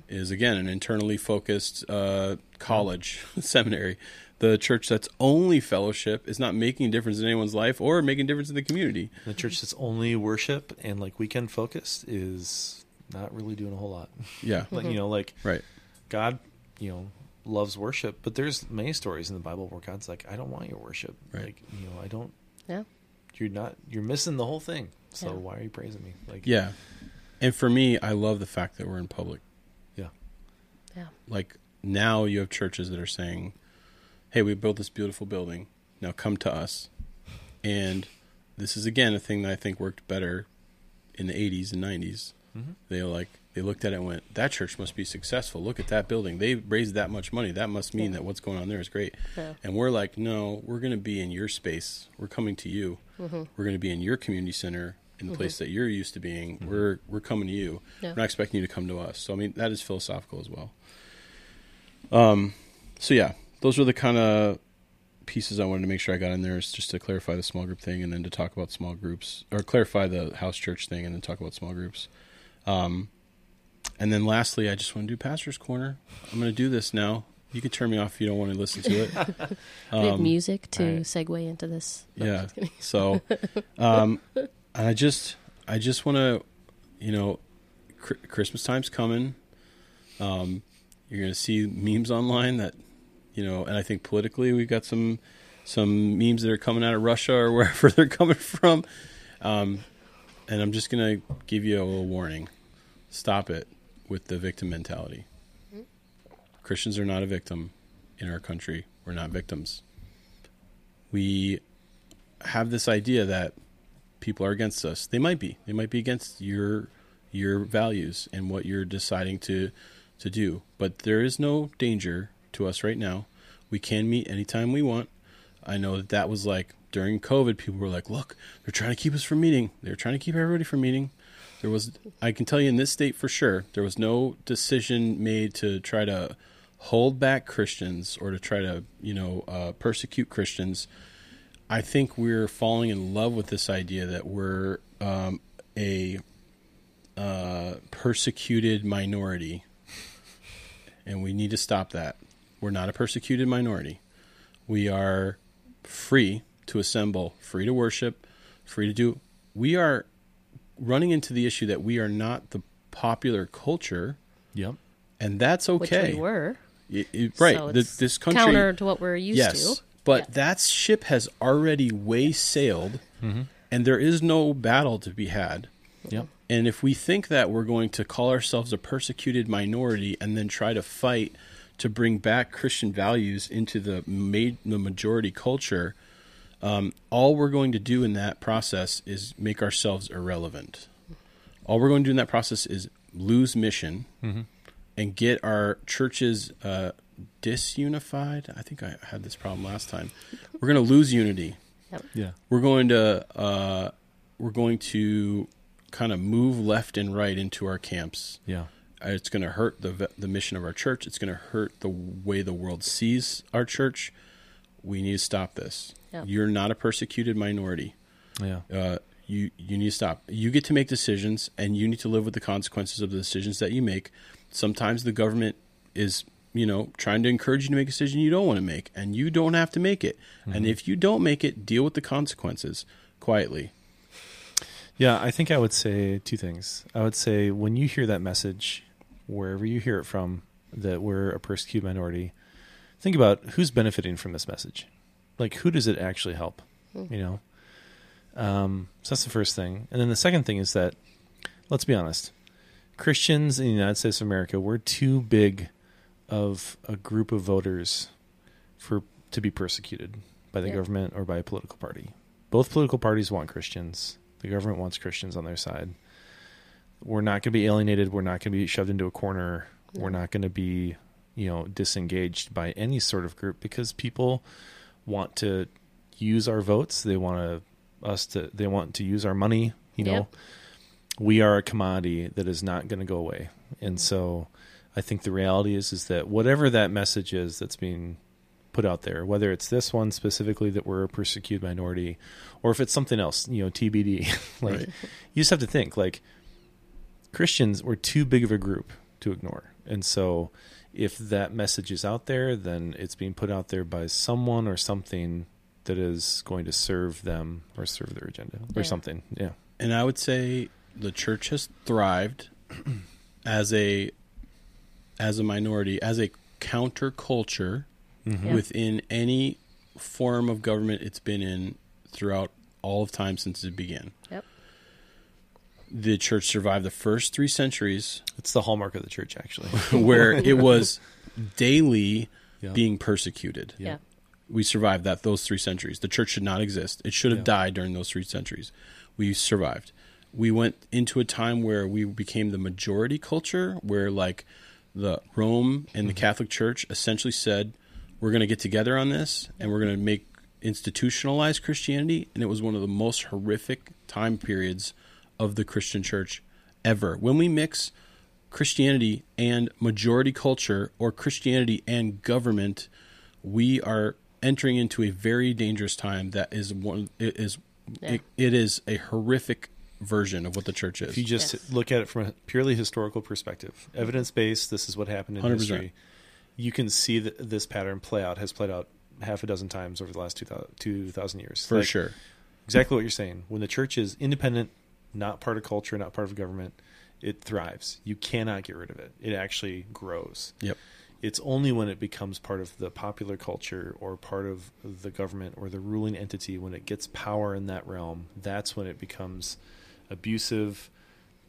is again an internally focused uh, college seminary. The church that's only fellowship is not making a difference in anyone's life or making a difference in the community. the church that's only worship and like weekend focused is not really doing a whole lot. Yeah, like you know, like right. God, you know, loves worship, but there's many stories in the Bible where God's like, I don't want your worship. Right. Like, you know, I don't. Yeah. You're not. You're missing the whole thing. So Yeah. why are you praising me? Like, Yeah, and for me, I love the fact that we're in public. yeah, Yeah. like now you have churches that are saying, "Hey, we built this beautiful building. Now come to us." And this is again a thing that I think worked better in the 80s and 90s. Mhm. They like they looked at it and went, "That church must be successful. Look at that building. They raised that much money. That must mean Yeah. that what's going on there is great." Yeah. And we're like, "No, we're going to be in your space. We're coming to you. Mm-hmm. We're going to be in your community center." In the place that you're used to being, we're we're coming to you. Yeah. We're not expecting you to come to us. So I mean, that is philosophical as well. Um, so yeah, those were the kind of pieces I wanted to make sure I got in there, is just to clarify the small group thing, and then to talk about small groups, or clarify the house church thing, and then talk about small groups. Um, and then lastly, I just want to do pastor's corner. I'm going to do this now. You can turn me off if you don't want to listen to it. we have Um, music to segue into this. No, yeah. So, um, I just, I just want to, you know, cr- Christmas time's coming. Um, you're going to see memes online that, you know, and I think politically we've got some, some memes that are coming out of Russia or wherever they're coming from. Um, and I'm just going to give you a little warning. Stop it with the victim mentality. Mm-hmm. Christians are not a victim in our country. We're not victims. We have this idea that people are against us. They might be. They might be against your your values and what you're deciding to to do. But there is no danger to us right now. We can meet anytime we want. I know that that was like during COVID. People were like, "Look, they're trying to keep us from meeting. They're trying to keep everybody from meeting." There was, I can tell you in this state for sure, there was no decision made to try to hold back Christians or to try to, you know, uh, persecute Christians. I think we're falling in love with this idea that we're um, a uh, persecuted minority, and we need to stop that. We're not a persecuted minority. We are free to assemble, free to worship, free to do. We are running into the issue that we are not the popular culture, Yep. and that's Which okay. we were. It- it- right. So The- it's this country counter to what we're used yes, to. but Yeah. that ship has already way sailed, Mm-hmm. and there is no battle to be had. Yep. And if we think that we're going to call ourselves a persecuted minority and then try to fight to bring back Christian values into the ma- the majority culture, um, all we're going to do in that process is make ourselves irrelevant. All we're going to do in that process is lose mission and get our churches uh, disunified. I think I had this problem last time. We're going to lose unity Yeah. we're going to uh, we're going to kind of move left and right into our camps. Yeah. It's going to hurt the the mission of our church. It's going to hurt the way the world sees our church. We need to stop this. Yeah. You're not a persecuted minority. Yeah. Uh, you you need to stop. You get to make decisions, and you need to live with the consequences of the decisions that you make. Sometimes the government is you know trying to encourage you to make a decision you don't want to make, and you don't have to make it. And if you don't make it, deal with the consequences quietly. Yeah, I think I would say two things. I would say when you hear that message, wherever you hear it from, that we're a persecuted minority, think about who's benefiting from this message. Like, who does it actually help? You know? Um, so that's the first thing. And then the second thing is that, let's be honest, Christians in the United States of America, we're too big of a group of voters for to be persecuted by the Yeah. government or by a political party. Both political parties want Christians. The government wants Christians on their side. We're not going to be alienated. We're not going to be shoved into a corner. We're not going to be, you know, disengaged by any sort of group because people want to use our votes. They want to us to they want to use our money, you know. Yep. We are a commodity that is not going to go away. And so I think the reality is is that whatever that message is that's being put out there, whether it's this one specifically that we're a persecuted minority, or if it's something else, you know, TBD. like Right. you just have to think like Christians were too big of a group to ignore. And so if that message is out there, then it's being put out there by someone or something that is going to serve them or serve their agenda or Yeah. something. Yeah. And I would say the church has thrived as a as a minority, as a counterculture mm-hmm. Yeah. within any form of government it's been in throughout all of time since it began. Yep. The church survived the first three centuries It's the hallmark of the church actually. where it was daily Yeah. being persecuted. Yeah. We survived that those three centuries. The church should not exist. It should have Yeah. died during those three centuries. We survived. We went into a time where we became the majority culture, where like the Rome and the mm-hmm. Catholic Church essentially said, "We're going to get together on this, and we're going to make institutionalize Christianity." And it was one of the most horrific time periods of the Christian Church ever. When we mix Christianity and majority culture or Christianity and government, we are entering into a very dangerous time that is one it is Yeah. it, it is a horrific version of what the church is. If you just Yes. look at it from a purely historical perspective, evidence based, this is what happened in 100%. history. You can see that this pattern play out has played out half a dozen times over the last 2000, 2,000 years. for Like, sure. Exactly what you're saying. When the church is independent, not part of culture, not part of government, it thrives. You cannot get rid of it. It actually grows. Yep. It's only when it becomes part of the popular culture or part of the government or the ruling entity, when it gets power in that realm, that's when it becomes abusive,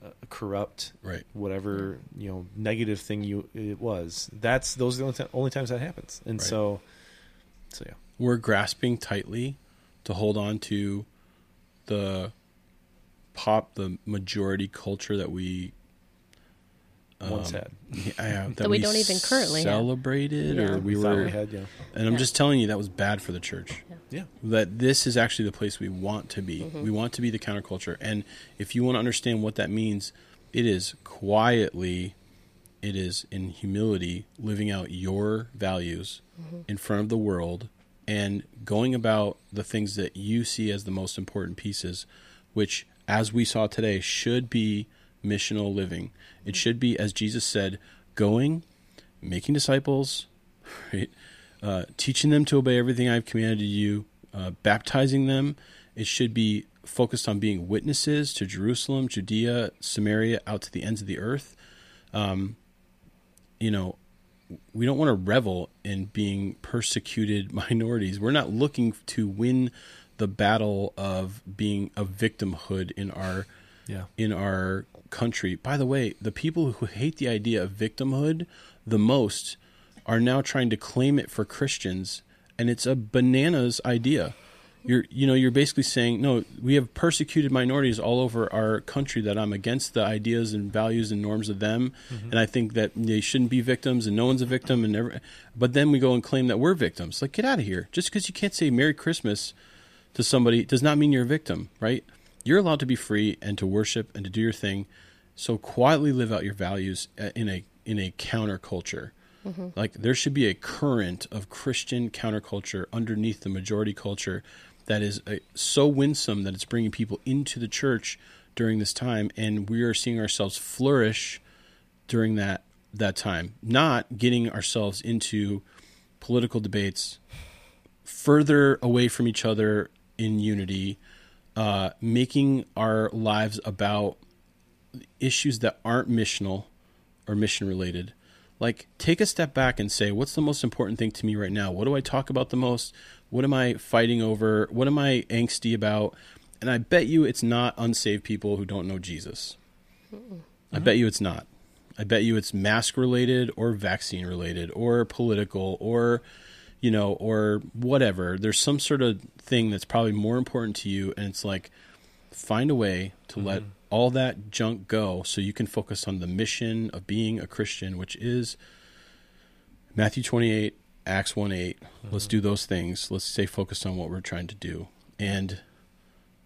uh, corrupt, Right. whatever you know negative thing you it was. That's those are the only, ti- only times that happens. And Right. so, so yeah, We're grasping tightly to hold on to the pop, the majority culture that we Once um, had. yeah, that, That we don't even currently have. celebrated, Yeah. or we, thought were. we had, yeah. and I'm Yeah. just telling you that was bad for the church. Yeah. That this is actually the place we want to be. We want to be the counterculture, and if you want to understand what that means, it is quietly, it is in humility, living out your values in front of the world, and going about the things that you see as the most important pieces, which, as we saw today, should be missional living. It should be, as Jesus said, going, making disciples, right? Uh, teaching them to obey everything I've commanded you, uh, baptizing them. It should be focused on being witnesses to Jerusalem, Judea, Samaria, out to the ends of the earth. Um, you know, we don't want to revel in being persecuted minorities. We're not looking to win the battle of being a victimhood in our Yeah. in our country. By the way, the people who hate the idea of victimhood the most are now trying to claim it for Christians, and it's a bananas idea. You're, you know, you're basically saying, no, we have persecuted minorities all over our country that I'm against the ideas and values and norms of them, mm-hmm. and I think that they shouldn't be victims, and no one's a victim, and never. But then we go and claim that we're victims. Like, get out of here! Just because you can't say Merry Christmas to somebody does not mean you're a victim, right? You're allowed to be free and to worship and to do your thing. So quietly live out your values uh, in a in a counterculture. Like there should be a current of Christian counterculture underneath the majority culture that is uh, so winsome that it's bringing people into the church during this time, and we are seeing ourselves flourish during that that time. Not getting ourselves into political debates, further away from each other in unity, uh, making our lives about issues that aren't missional or mission related. Like, take a step back and say, what's the most important thing to me right now? What do I talk about the most? What am I fighting over? What am I angsty about? And I bet you it's not unsaved people who don't know Jesus. I bet you it's not. I bet you it's mask related or vaccine related or political or you know or whatever. There's some sort of thing that's probably more important to you and it's like find a way to let mm-hmm. all that junk go so you can focus on the mission of being a Christian, which is Matthew 28, Acts 1 8. Let's mm-hmm. do those things. Let's stay focused on what we're trying to do. And,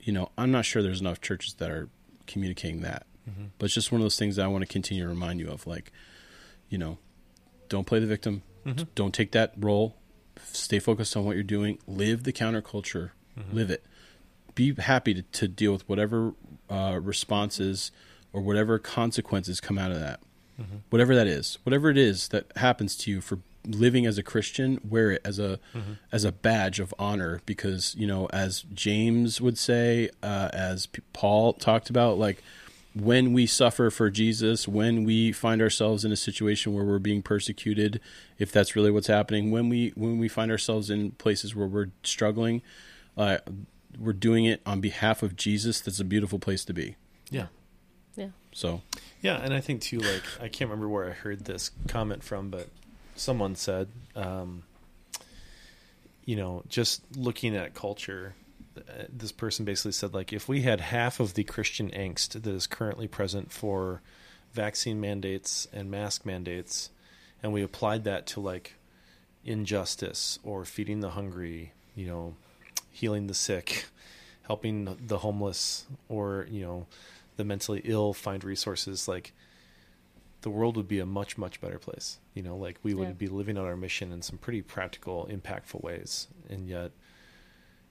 you know, I'm not sure there's enough churches that are communicating that. Mm-hmm. But it's just one of those things that I want to continue to remind you of. Like, you know, don't play the victim, don't take that role. Stay focused on what you're doing. Live the counterculture, live it be happy to, to deal with whatever uh, responses or whatever consequences come out of that. Whatever that is, whatever it is that happens to you for living as a Christian, wear it as a as a badge of honor. Because you know, as James would say, uh, as P- Paul talked about, like when we suffer for Jesus, when we find ourselves in a situation where we're being persecuted, if that's really what's happening, when we when we find ourselves in places where we're struggling, uh, we're doing it on behalf of Jesus. That's a beautiful place to be. Yeah. Yeah. So Yeah, and I think too, like I can't remember where I heard this comment from, but someone said, um, you know, just looking at culture, this person basically said, like, if we had half of the Christian angst that is currently present for vaccine mandates and mask mandates, and we applied that to like injustice or feeding the hungry, you know, healing the sick, helping the homeless, or you know, the mentally ill find resources, like the world would be a much much better place. You know, like we would Yeah. be living out our mission in some pretty practical, impactful ways, and yet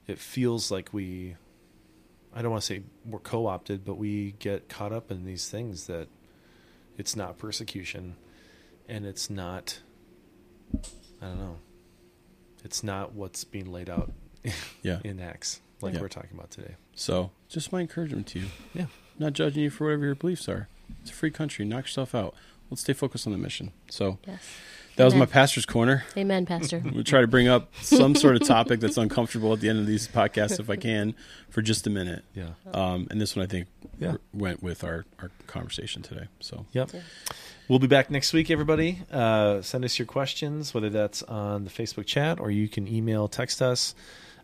it feels like we. I don't want to say we're co-opted, but we get caught up in these things that it's not persecution, and it's not. I don't know. It's not what's being laid out yeah. in Acts, like Yeah. we're talking about today. So just my encouragement to you. Yeah. Not judging you for whatever your beliefs are. It's a free country. Knock yourself out. Let's stay focused on the mission. So Yes. That was my pastor's corner. Amen, Pastor. We'll try to bring up some sort of topic that's uncomfortable at the end of these podcasts if I can for just a minute. Yeah. Um, and this one I think Yeah. r- went with our, our conversation today. So Yep. Yeah. We'll be back next week, everybody. Uh, send us your questions, whether that's on the Facebook chat or you can email, text us.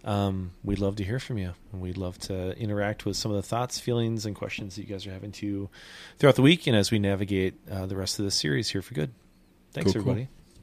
um, we'd love to hear from you. And we'd love to interact with some of the thoughts, feelings, and questions that you guys are having to throughout the week and as we navigate uh, the rest of the series here for good. Thanks, Cool, cool.